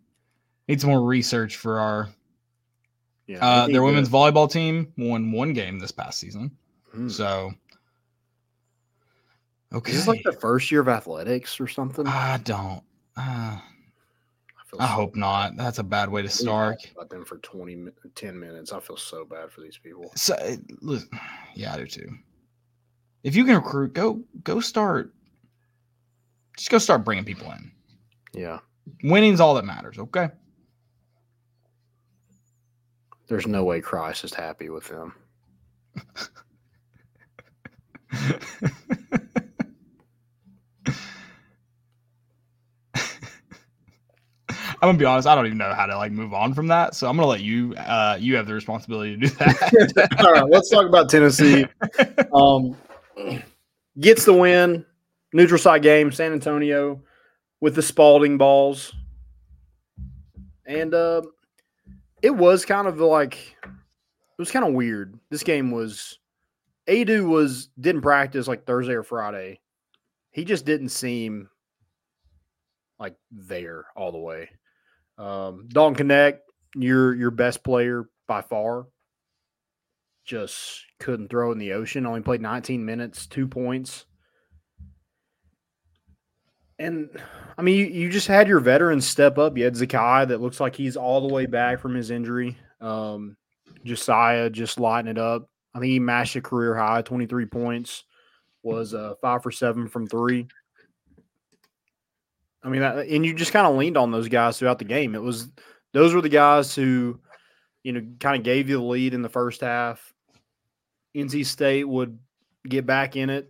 need some more research for our Yeah. uh their women's volleyball team won one game this past season. Mm. So okay. Is this like the first year of athletics or something? I don't. Uh, feel I so hope not. That's a bad way to start. about them for 20 10 minutes. I feel so bad for these people. So, uh, listen, yeah, I do too. If you can recruit, go go start. Just go start bringing people in. Yeah. Winning's all that matters. Okay. There's no way Christ is happy with them. I'm gonna be honest. I don't even know how to like move on from that. So I'm gonna let you. Uh, you have the responsibility to do that. All right, let's talk about Tennessee. Um, gets the win, neutral site game, San Antonio, with the Spalding balls, and uh, it was kind of like it was kind of weird. This game was Aidoo was didn't practice like Thursday or Friday. He just didn't seem like there all the way. Um, Dalton Knecht, your your best player by far, just couldn't throw in the ocean. Only played 19 minutes, two points. And I mean, you, you just had your veterans step up. You had Zakai that looks like he's all the way back from his injury. Um, Josiah just lighting it up. I think he mashed a career high, 23 points, was uh, five for seven from three. I mean, and you just kind of leaned on those guys throughout the game. It was those were the guys who, you know, kind of gave you the lead in the first half. NC State would get back in it.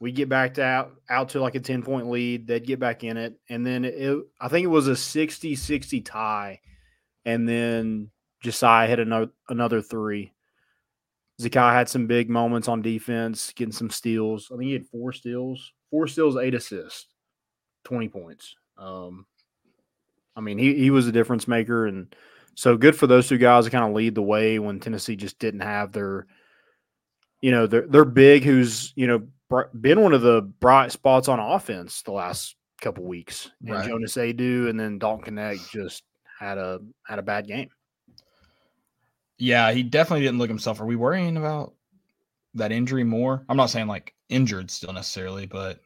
We get back to out, out to like a 10 point lead. They'd get back in it. And then it, I think it was a 60 60 tie. And then Josiah hit another, another three. Zakai had some big moments on defense, getting some steals. I think he had four steals, four steals, eight assists, 20 points. Um, I mean, he, he was a difference maker. And so good for those two guys to kind of lead the way when Tennessee just didn't have their, you know, they're, they're big, who's, you know, been one of the bright spots on offense the last couple weeks. And right. Jonas Aidoo and then Dalton Knecht just had a had a bad game. Yeah, he definitely didn't look himself. Are we worrying about that injury more? I'm not saying like injured still necessarily, but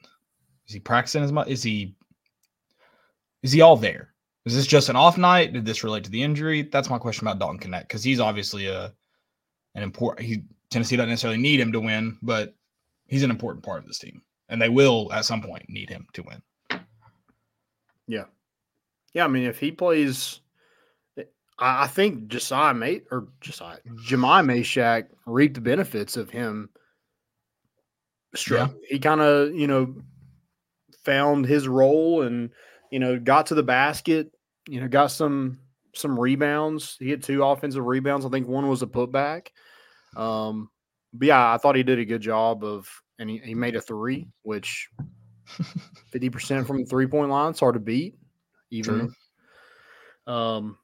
is he practicing as much? Is he is he all there? Is this just an off night? Did this relate to the injury? That's my question about Dalton Knecht because he's obviously a an important. He Tennessee doesn't necessarily need him to win, but he's an important part of this team, and they will at some point need him to win. Yeah, yeah. I mean, if he plays I, think Josiah May or Josiah Jahmai Mashack reaped the benefits of him. Yeah. He kind of, you know, found his role and, you know, got to the basket, you know, got some some rebounds. He had two offensive rebounds. I think one was a putback. Um, but yeah, I thought he did a good job of, and he, he made a three, which 50% from the three point line, it's hard to beat. Even, True. um,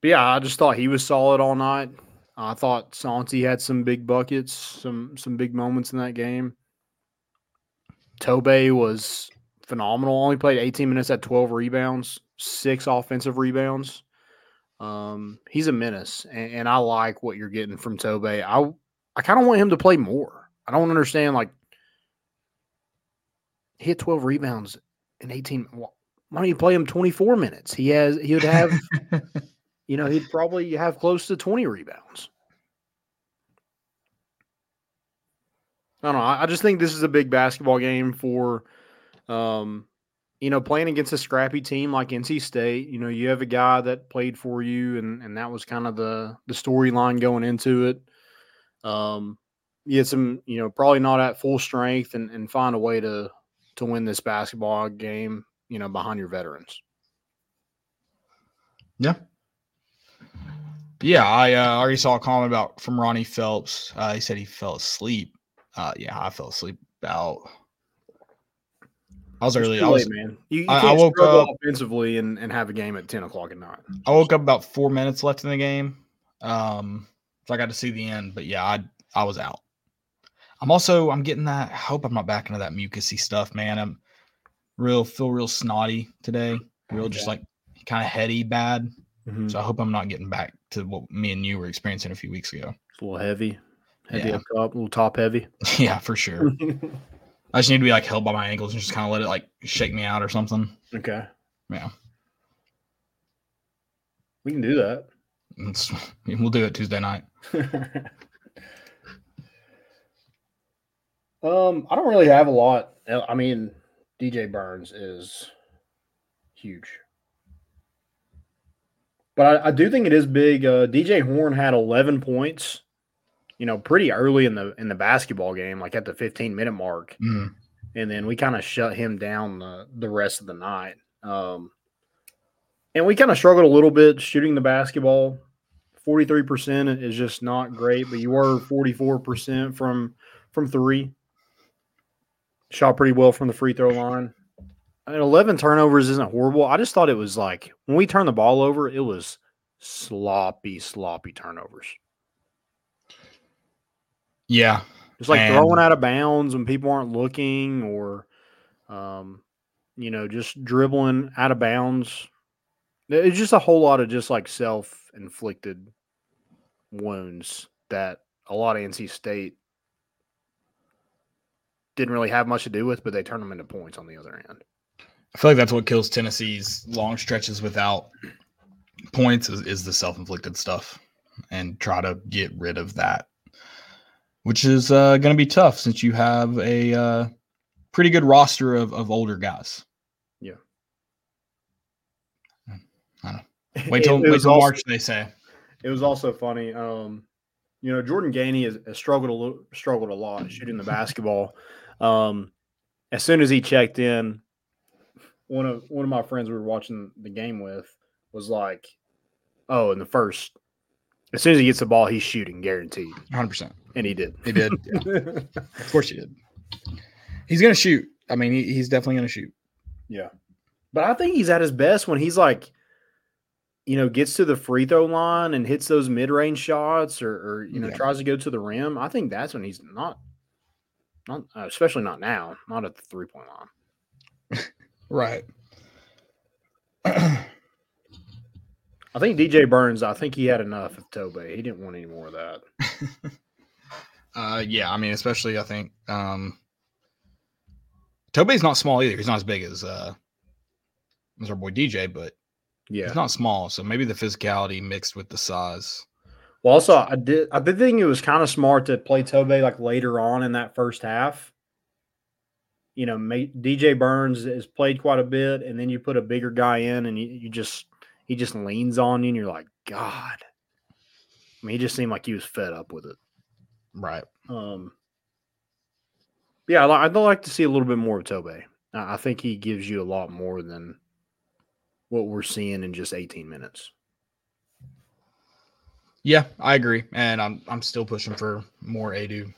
but yeah, I just thought he was solid all night. I thought Santi had some big buckets, some some big moments in that game. Tobe was phenomenal. Only played 18 minutes at 12 rebounds, six offensive rebounds. Um, he's a menace, and, and, I like what you're getting from Tobe. I I kind of want him to play more. I don't understand like he had 12 rebounds in 18. Why don't you play him 24 minutes? He has he would have you know, he'd probably have close to 20 rebounds. I don't know. I just think this is a big basketball game for, um, you know, playing against a scrappy team like NC State. You know, you have a guy that played for you, and and that was kind of the the storyline going into it. Um, you had some, you know, probably not at full strength, and and find a way to to win this basketball game. You know, behind your veterans. Yeah, yeah, I uh, already saw a comment about from Ronnie Phelps. Uh, he said he fell asleep. Uh, yeah, I fell asleep about. I was early. I was late, man. You, you I, I, woke up offensively and, and have a game at ten o'clock at night. I woke up about four minutes left in the game, um, so I got to see the end. But yeah, I I was out. I'm also I'm getting that. I hope I'm not back into that mucusy stuff, man. I'm real feel real snotty today. Real just like kind of heady bad. Mm-hmm. So I hope I'm not getting back to what me and you were experiencing a few weeks ago. It's a little heavy, heavy yeah. up top, a little top heavy. yeah, for sure. I just need to be like held by my ankles and just kind of let it like shake me out or something. Okay. Yeah. We can do that. It's, we'll do it Tuesday night. um, I don't really have a lot. I mean, DJ Burns is huge. But I, I do think it is big. Uh, DJ Horne had 11 points, you know, pretty early in the in the basketball game, like at the 15 minute mark, mm. and then we kind of shut him down the the rest of the night. Um, And we kind of struggled a little bit shooting the basketball. 43% is just not great, but you were 44% from from 3. Shot pretty well from the free throw line. I mean, 11 turnovers isn't horrible. I just thought it was like when we turned the ball over, it was sloppy, sloppy turnovers. Yeah. It's like And- throwing out of bounds when people aren't looking or um, you know, just dribbling out of bounds. It's just a whole lot of just like self-inflicted wounds that a lot of NC State didn't really have much to do with, but they turned them into points on the other end. I feel like that's what kills Tennessee's long stretches without points is, is the self-inflicted stuff and try to get rid of that, which is uh, going to be tough since you have a uh, pretty good roster of, of older guys. Yeah. I don't know. Wait till, It- it wait till also- March, they say. It was also funny. Um, you know, Jordan Gainey has, has struggled a little, struggled a lot shooting the basketball. Um, as soon as he checked in, one of one of my friends we were watching the game with was like, "Oh, in the first, as soon as he gets the ball, he's shooting, guaranteed." 100%. And he did. He did. Yeah. of course he did. He's going to shoot. I mean, he, he's definitely going to shoot. Yeah. But I think he's at his best when he's like, you know, gets to the free throw line and hits those mid range shots or, or, you know, Yeah. tries to go to the rim. I think that's when he's not, not, uh, especially not now, not at the three point line. Right. I think DJ Burns, I think he had enough of Tobe. He didn't want any more of that. Uh, yeah, I mean, especially I think um, Tobe's not small either. He's not as big as uh, as our boy DJ, but Yeah. he's not small. So maybe the physicality mixed with the size. Well, also, I did, I did think it was kind of smart to play Tobe like later on in that first half. You know, DJ Burns has played quite a bit, and then you put a bigger guy in, and you, you just he just leans on you, and you're like, God. I mean, he just seemed like he was fed up with it. Right. Um, yeah, I I'd like to see a little bit more of Tobe. I I think he gives you a lot more than what we're seeing in just 18 minutes. Yeah, I agree, and I'm I'm still pushing for more Aidoo.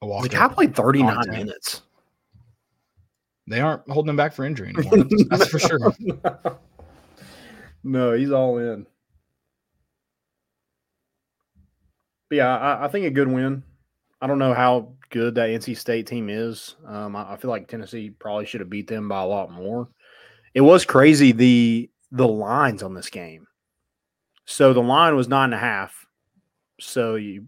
The guy played 39 content. minutes. They aren't holding him back for injury anymore. That's, for sure. no, he's all in. But yeah, I, I think a good win. I don't know how good that NC State team is. Um, I, I feel like Tennessee probably should have beat them by a lot more. It was crazy the the lines on this game. So the line was nine and a half. So you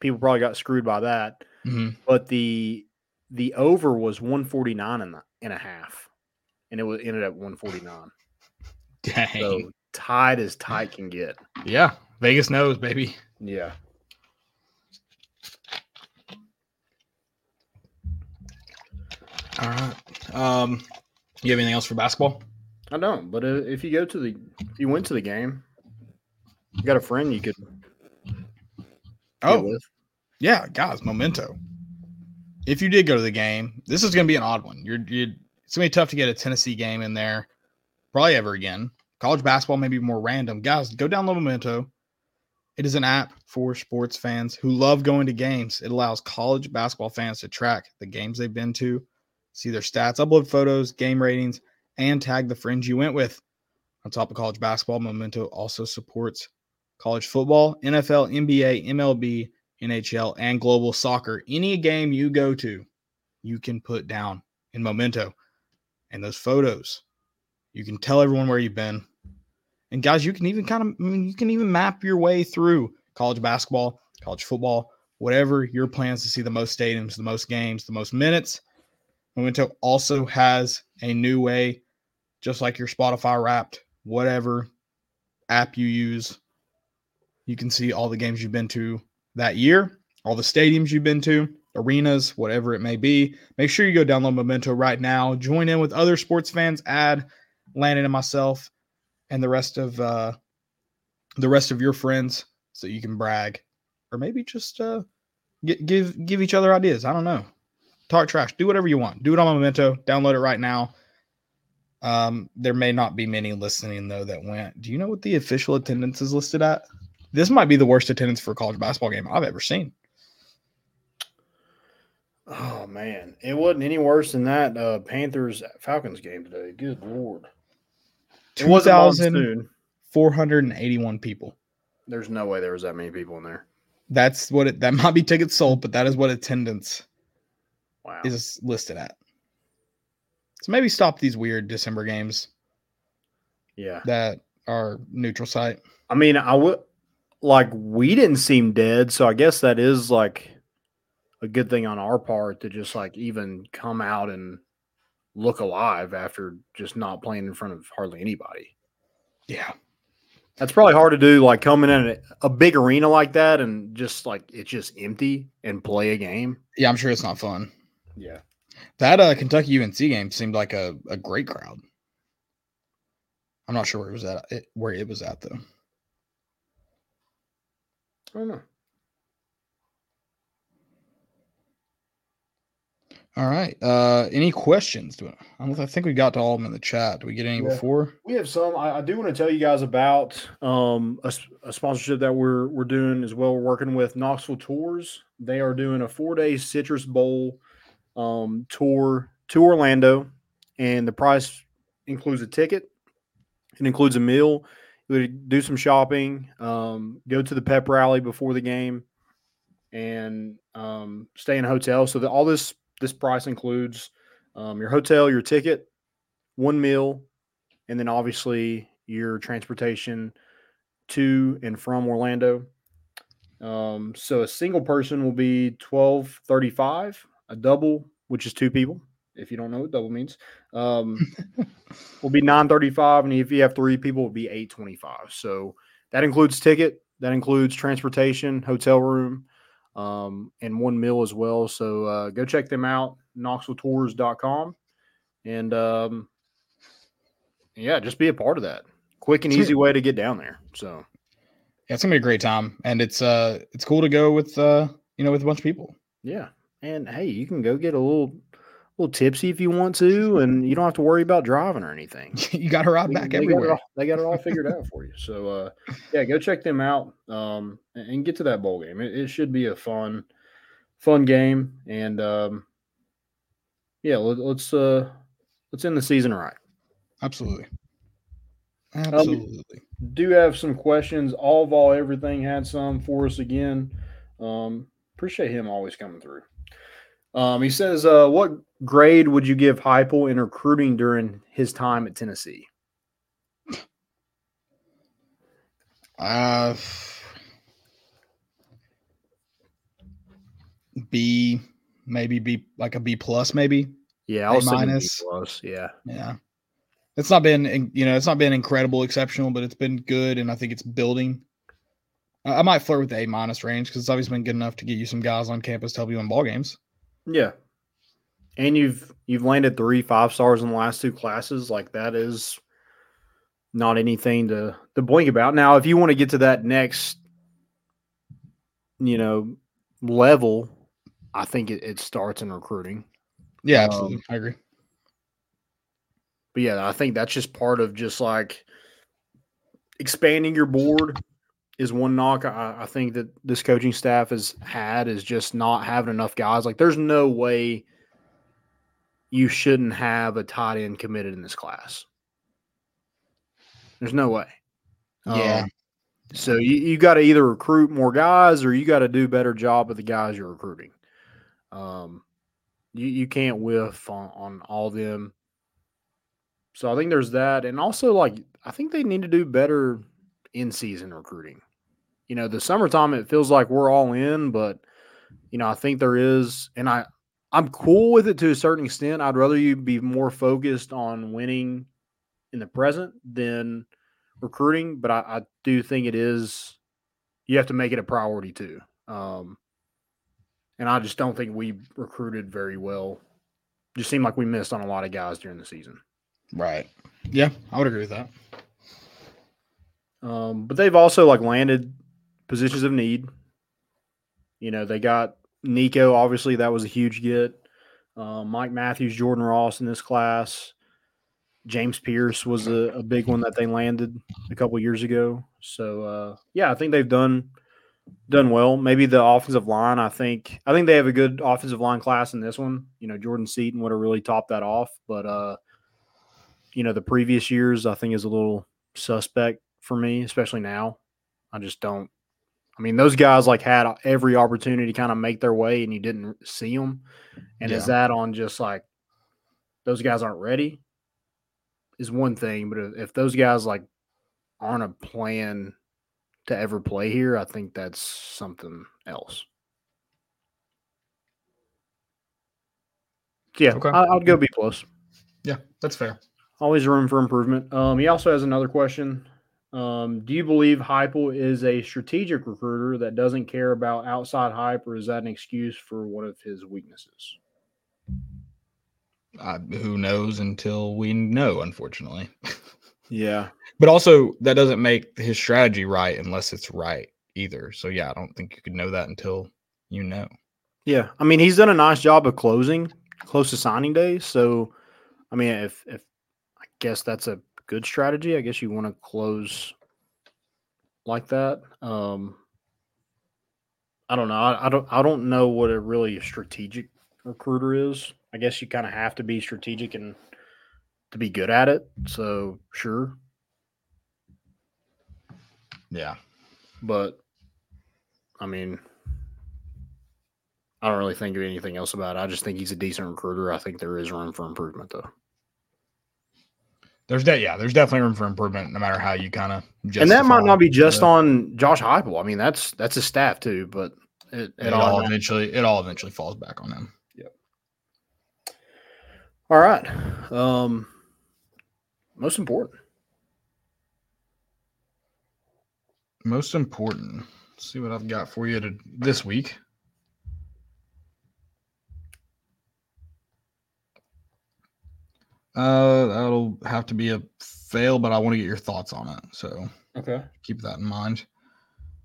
people probably got screwed by that. Mhm. But the the over was 149 and, a- and a half. And it was ended at 149. Dang. So tight as tight can get. yeah, Vegas knows, baby. Yeah. All right. Um, you have anything else for basketball? I don't, but uh, if you go to the, if you went to the game, you got a friend you could. Oh. Yeah, guys, memento. If you did go to the game, this is going to be an odd one. You're, you're it's going to be tough to get a Tennessee game in there, probably ever again. College basketball may be more random. Guys, go download Memento. It is an app for sports fans who love going to games. It allows college basketball fans to track the games they've been to, see their stats, upload photos, game ratings, and tag the friends you went with. On top of college basketball, Memento also supports college football, NFL, NBA, MLB, NHL, and global soccer. Any game you go to, you can put down in Memento. And those photos, you can tell everyone where you've been. And guys, you can even kind of, I mean, you can even map your way through college basketball, college football, whatever your plans to see the most stadiums, the most games, the most minutes. Memento also has a new way, just like your Spotify wrapped, whatever app you use, you can see all the games you've been to that year, all the stadiums you've been to, arenas, whatever it may be. Make sure you go download Memento right now. Join in with other sports fans, add Landon and myself, and the rest of uh, the rest of your friends, so you can brag, or maybe just uh, gi- give give each other ideas. I don't know. Talk trash. Do whatever you want. Do it on Memento. Download it right now. Um, there may not be many listening though that went. Do you know what the official attendance is listed at? This might be the worst attendance for a college basketball game I've ever seen. Oh man, it wasn't any worse than that uh, Panthers Falcons game today. Good lord, it wasn't 2,000 monsoon. 481 people. There's no way there was that many people in there. That's what it that might be tickets sold, but that is what attendance Wow. is listed at. So maybe stop these weird December games yeah. that are neutral site. I mean, I would like we didn't seem dead, so I guess that is like a good thing on our part to just like even come out and look alive after just not playing in front of hardly anybody. Yeah. That's probably hard to do, like coming in a, a big arena like that and just like it's just empty and play a game. Yeah, I'm sure it's not fun. Yeah. That uh, Kentucky UNC game seemed like a, a great crowd. I'm not sure where it was at it, where it was at though. I don't know. All right. Uh any questions? Do I, think we got to all of them in the chat. Do we get any Yeah. before? We have some. I, I do want to tell you guys about um, a, s- a sponsorship that we're we're doing as well. We're working with Knoxville Tours. They are doing a four day Citrus Bowl um, tour to Orlando, and the price includes a ticket. It includes a meal. Do some shopping, um, go to the pep rally before the game, and um, stay in a hotel. So all this this price includes um, your hotel, your ticket, one meal, and then obviously your transportation to and from Orlando. Um, so a single person will be twelve thirty five. A double, which is two people, if you don't know what double means, um, will be nine thirty five, and if you have three people, it will be eight twenty five. So that includes ticket, that includes transportation, hotel room, um, and one meal as well. So uh, go check them out, KnoxvilleTours.com, and um, yeah, just be a part of that. Quick and easy way to get down there. So Yeah, it's gonna be a great time. And it's uh it's cool to go with uh you know with a bunch of people. yeah, and hey, you can go get a little little tipsy if you want to, and you don't have to worry about driving or anything. you got to ride They- back they Got everywhere. all, they got it all figured out for you. So uh, yeah, go check them out um, and, get to that bowl game. It, it should be a fun, fun game, and um, yeah, let, let's uh, let's end the season right. Absolutely. Um, Absolutely. do have some questions. All of all, everything had some for us again. Um, appreciate him always coming through. Um, he says, uh, "What grade would you give Heupel in recruiting during his time at Tennessee?" Uh, B, maybe B, like a B plus, maybe. Yeah, I A was thinking B minus. plus. Yeah, Yeah, it's not been, you know, it's not been incredible, exceptional, but it's been good, and I think it's building. I, I might flirt with the A minus range because it's obviously been good enough to get you some guys on campus to help you win ball games. yeah. And you've you've landed three five stars in the last two classes. Like that is not anything to to blink about. Now, if you want to get to that next, you know, level, I think it, it starts in recruiting. Yeah, Um, absolutely, I agree. But yeah, I think that's just part of just like expanding your board is one knock I, I think that this coaching staff has had is just not having enough guys. Like there's no way you shouldn't have a tight end committed in this class. There's no way. Yeah. Um, so you, you got to either recruit more guys or you got to do a better job of the guys you're recruiting. Um, you, you can't whiff on, on all them. So I think there's that. And also, like, I think they need to do better in season recruiting. You know, the summertime, it feels like we're all in, but, you know, I think there is, and I, I'm cool with it to a certain extent. I'd rather you be more focused on winning in the present than recruiting, but I, I do think it is, you have to make it a priority too. Um, and I just don't think we recruited very well. Just seemed like we missed on a lot of guys during the season. Right. Yeah, I would agree with that. Um, but they've also like landed positions of need. You know, they got Nico. Obviously, that was a huge get. Um, Mike Matthews, Jordan Ross in this class. James Pearce was a, a big one that they landed a couple years ago. So uh, yeah, I think they've done done well. Maybe the offensive line. I think I think they have a good offensive line class in this one. You know, Jordan Seaton would have really topped that off, but uh, you know, the previous years I think is a little suspect for me, especially now. I just don't. I mean, those guys like had every opportunity to kind of make their way, and you didn't see them. And is that on just like those guys aren't ready? Is one thing, but if, if those guys like aren't a plan to ever play here, I think that's something else. Yeah, Okay. I, I'd go B plus. Yeah, that's fair. Always room for improvement. Um, he also has another question. Um, do you believe Heupel is a strategic recruiter that doesn't care about outside hype, or is that an excuse for one of his weaknesses? Uh, who knows until we know, unfortunately. Yeah, But also, that doesn't make his strategy right unless it's right either. So, yeah, I don't think you could know that until you know. yeah. I mean, he's done a nice job of closing close to signing day. So, I mean, if if I guess that's a good strategy. I guess you want to close like that. Um, I don't know. I, I don't. I don't know what a really strategic recruiter is. I guess you kind of have to be strategic and to be good at it. So sure, Yeah. but I mean, I don't really think of anything else about it. I just think he's a decent recruiter. I think there is room for improvement, though. There's de- yeah, there's definitely room for improvement no matter how you kind of and that might not be just on Josh Heupel. I mean, that's that's his staff too. But it, it, it all all eventually it all eventually falls back on him. Yep. All right. Um, most important. Most important. Let's see what I've got for you to, this week. Uh, that'll have to be a fail, but I want to get your thoughts on it. So Okay. keep that in mind.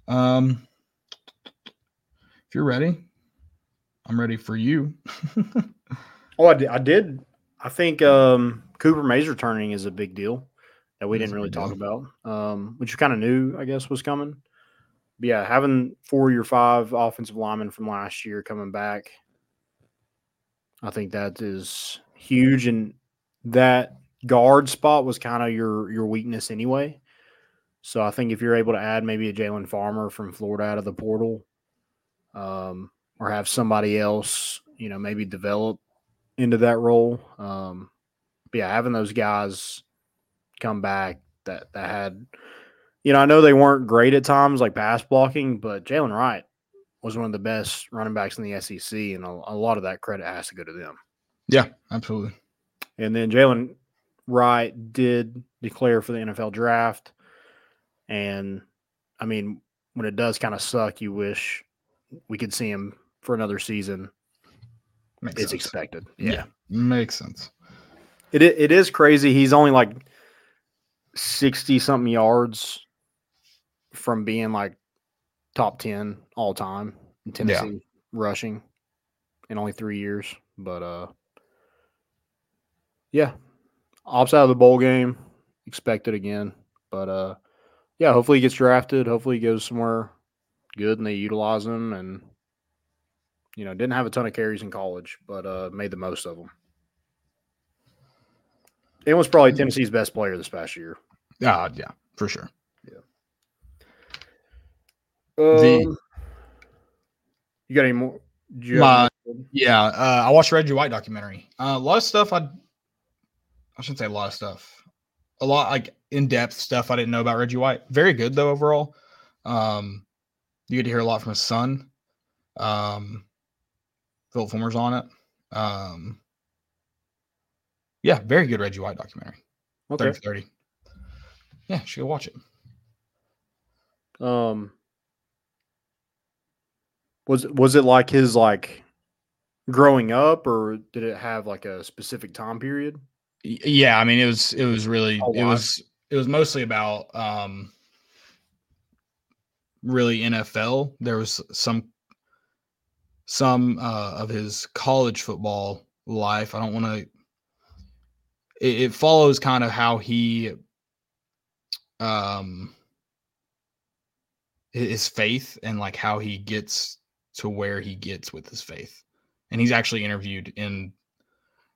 Um, if you're ready, I'm ready for you. Oh, I did. I, did. I think um, Cooper Mays returning is a big deal that we It is didn't really big talk about, um, which you kind of knew, I guess, was coming. But yeah, having four or five offensive linemen from last year coming back, I think that is huge. And that guard spot was kind of your your weakness anyway. So I think if you're able to add maybe a Jalen Farmer from Florida out of the portal, um, or have somebody else, you know, maybe develop into that role. Um, but yeah, having those guys come back that that had, you know, I know they weren't great at times like pass blocking, but Jaylen Wright was one of the best running backs in the SEC, and a, a lot of that credit has to go to them. yeah, absolutely. And then Jaylen Wright did declare for the NFL draft. And I mean, when it does kind of suck, you wish we could see him for another season. Makes It's sense. expected. Yeah. Yeah. Makes sense. It, it is crazy. He's only like 60 something yards from being like top 10 all time in Tennessee rushing in only three years. But uh yeah. Opts out of the bowl game. Expected again. But uh yeah, hopefully he gets drafted. Hopefully he goes somewhere good and they utilize him and you know, didn't have a ton of carries in college, but uh made the most of them. It was probably Tennessee's best player this past year. Uh, yeah, for sure. Yeah. Um, you got any more? My- Yeah, uh, I watched the Reggie White documentary. Uh, a lot of stuff I, I shouldn't say a lot of stuff. A lot like in depth stuff I didn't know about Reggie White. Very good though overall. Um, you get to hear a lot from his son. Um, Phillip Fulmer's on it. Um, yeah, very good Reggie White documentary. okay. 30 for 30. Yeah, should go watch it. Um, was was it like his like growing up, or did it have like a specific time period? Yeah i mean it was it was really it was it was mostly about um really nfl there was some some uh of his college football life. I don't want to it, it follows kind of how he um his faith and like how he gets to where he gets with his faith. And he's actually interviewed in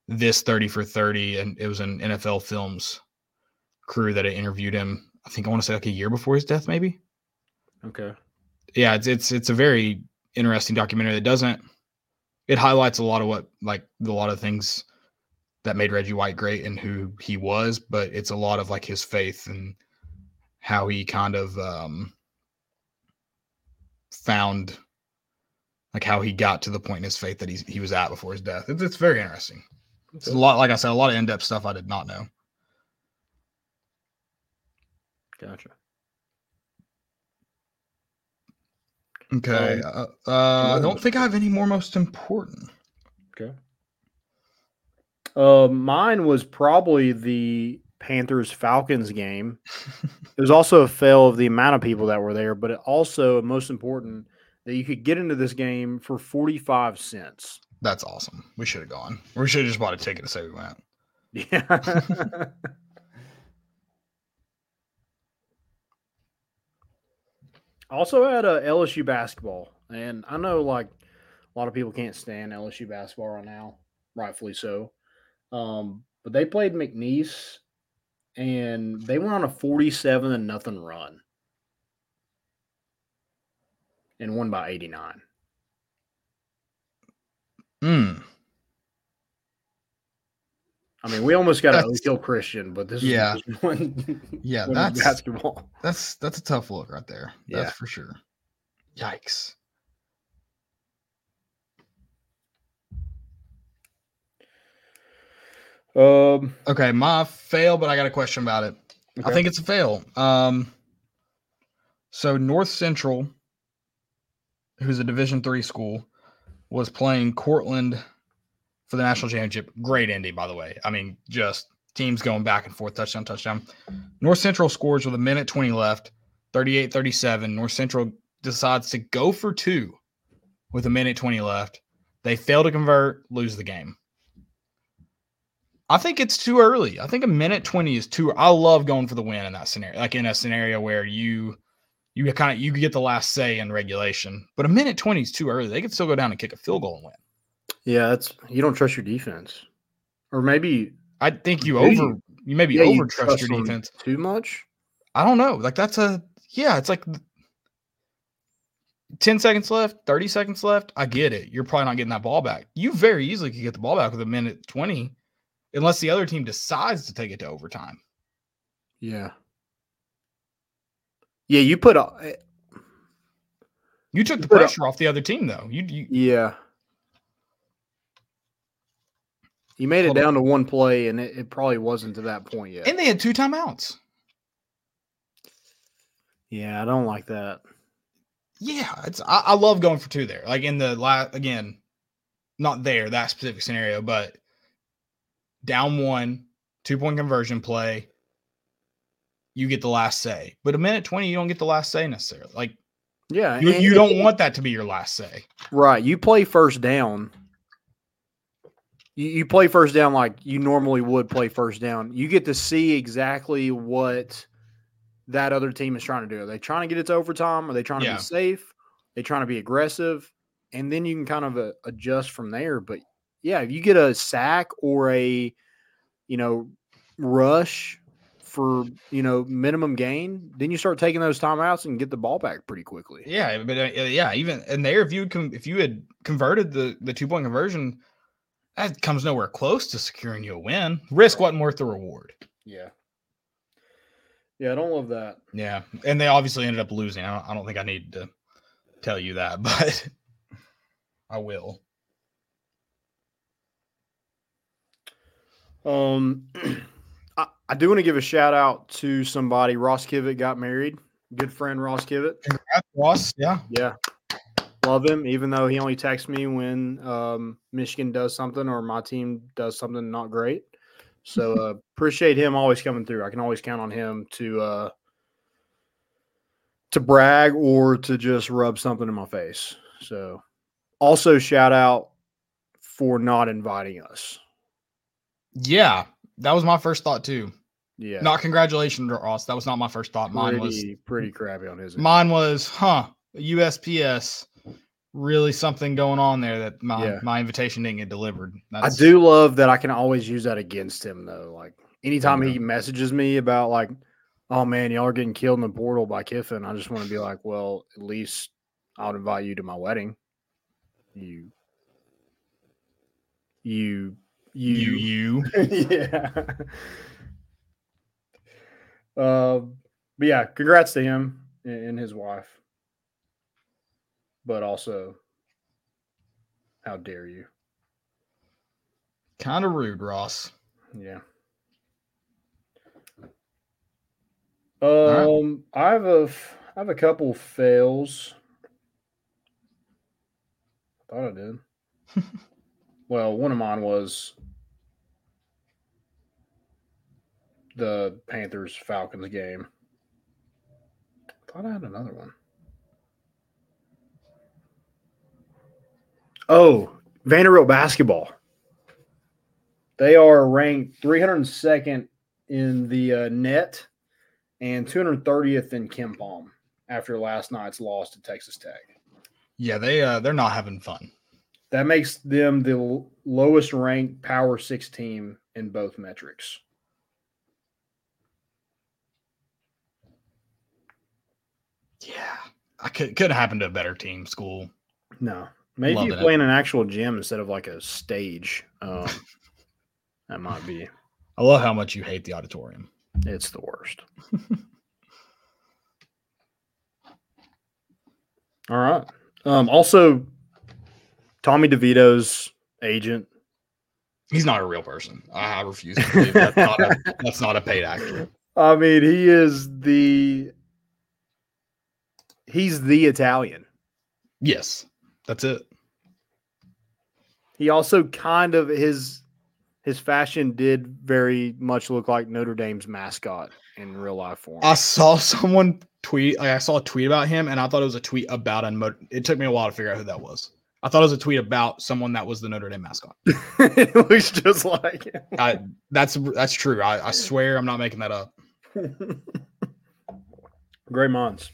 this 30 for 30 and it was an NFL Films crew that had interviewed him. I think I want to say like a year before his death maybe. Okay. Yeah, it's it's it's a very interesting documentary that doesn't it highlights a lot of what like a lot of things that made Reggie White great and who he was, but it's a lot of like his faith and how he kind of um found like how he got to the point in his faith that he's, he was at before his death. It's, it's very interesting. It's a lot, like I said, a lot of in-depth stuff I did not know. Gotcha. Okay. Um, uh, uh, I don't think I have any more most important. Okay. Uh, mine was probably the Panthers Falcons game. it was also a fail of the amount of people that were there, but it also, most important, that you could get into this game for 45 cents. That's awesome. We should have gone. We should have just bought a ticket to say we went. Yeah. also had a LSU basketball, and I know like a lot of people can't stand LSU basketball right now, rightfully so. Um, but they played McNeese, and they went on a forty-seven and nothing run, and won by eighty-nine. Mm. I mean, we almost got a That's- kill Christian, but this Yeah. is one, Yeah, one that's basketball. that's that's a tough look right there. That's Yeah. for sure. Yikes. Um, Okay, my fail, but I got a question about it. I think it's a fail. Um, so North Central, who's a Division three school, was playing Cortland for the national championship. Great ending, by the way. I mean, just teams going back and forth, touchdown, touchdown. North Central scores with a minute 20 left, 38 37. North Central decides to go for two with a minute 20 left. They fail to convert, lose the game. I think it's too early. I think a minute 20 is too I love going for the win in that scenario. Like in a scenario where you you kind of you get the last say in regulation. But a minute 20 is too early. They could still go down and kick a field goal and win. yeah, that's you don't trust your defense, or maybe I think you Maybe- over you maybe yeah, over trust your defense. too much. I don't know. Like that's a yeah, it's like 10 seconds left, 30 seconds left. I get it. You're probably not getting that ball back. You very easily could get the ball back with a minute 20 unless the other team decides to take it to overtime. Yeah. Yeah, you put a You took the But, uh, pressure off the other team though. You, you yeah. You made it Hold on. down to one play, and it, it probably wasn't to that point yet. and they had two timeouts. yeah, I don't like that. Yeah, it's I, I love going for two there. Like in the last again, not there that specific scenario, but down one, two point conversion play, you get the last say. But a minute twenty, you don't get the last say necessarily. Like Yeah, you, you don't want that to be your last say. right. You play first down. You, you play first down like you normally would play first down. You get to see exactly what that other team is trying to do. Are they trying to get it to overtime? Are they trying to Yeah. be safe? Are they trying to be aggressive? And then you can kind of uh, adjust from there. But yeah, if you get a sack or a, you know, rush for, you know, minimum gain, then you start taking those timeouts and get the ball back pretty quickly. Yeah, but uh, yeah, even and there, if you com- if you had converted the the two point conversion, that comes nowhere close to securing you a win. Risk wasn't worth the reward. Yeah. Yeah, I don't love that. Yeah, and they obviously ended up losing. I don't, I don't think I need to tell you that, but I will. Um, I, do want to give a shout out to somebody. Ross Kivett got married. Good friend Ross Kivett. Congrats, Ross. Yeah, Yeah, love him. Even though he only texts me when um, Michigan does something or my team does something not great. So uh, appreciate him always coming through. I can always count on him to uh, to brag or to just rub something in my face. So also shout out for not inviting us. yeah, That was my first thought too. Yeah, Not congratulations, Ross. That was not my first thought. Mine was pretty pretty crappy on his. end. mine was, huh? USPS. Really something going on there that my Yeah. my invitation didn't get delivered. I do love that I can always use that against him though. Like anytime he messages me about like, oh man, y'all are getting killed in the portal by Kiffin, I just want to be like, well, at least I'll invite you to my wedding. You, you, you, you you. yeah. Um, but yeah, congrats to him and his wife. But also, how dare you? Kind of rude, Ross. Yeah. right. Um, I have a, I have a couple fails. I thought I did. well, one of mine was the Panthers Falcons game. I thought I had another one. Oh, Vanderbilt basketball. They are ranked 302nd in the uh, net and 230th in KenPom after last night's loss to Texas Tech. Yeah, they uh they're not having fun. That makes them the l- lowest ranked Power Six team in both metrics. Yeah. I could could have happened to a better team school. No, maybe Loving you it. play in an actual gym instead of like a stage. Um, that might be. I love how much you hate the auditorium. It's the worst. All right. Um, also, Tommy DeVito's agent. He's not a real person. I I refuse to believe that's not a, that's not a paid actor. I mean, he is the. He's the Italian. Yes, that's it. He also kind of his his fashion did very much look like Notre Dame's mascot in real life form. I saw someone tweet. Like I saw a tweet about him, and I thought it was a tweet about a. It took me a while to figure out who that was. I thought it was a tweet about someone that was the Notre Dame mascot. it looks just like him. I, that's that's true. I, I swear I'm not making that up. Great minds.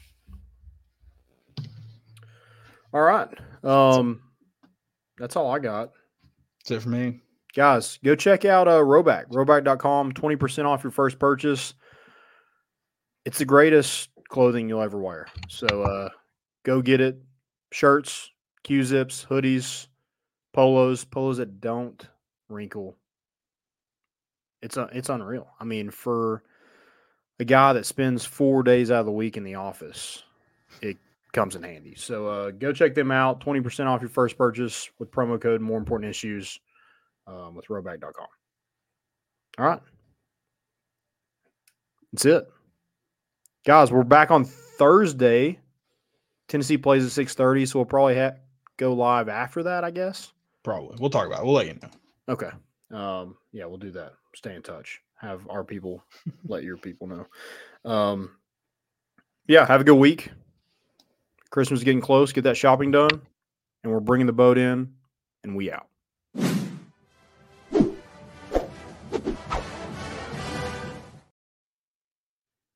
All right. Um, that's all I got. That's it for me. Guys, go check out uh, Rhoback, rhoback.com, 20% off your first purchase. It's the greatest clothing you'll ever wear. So uh, go get it. Shirts, Q zips, hoodies, polos, polos that don't wrinkle. It's uh, it's unreal. I mean, for a guy that spends four days out of the week in the office, it comes in handy. So uh, go check them out. 20% off your first purchase with promo code more important issues um, with rhoback.com. All right. That's it. Guys, we're back on Thursday. Tennessee plays at 6:30, so we'll probably ha- go live after that, I guess. Probably. We'll talk about it. We'll let you know. Okay. Um, yeah, we'll do that. Stay in touch. Have our people let your people know. Um, yeah, have a good week. Christmas is getting close. Get that shopping done, and we're bringing the boat in, and we out.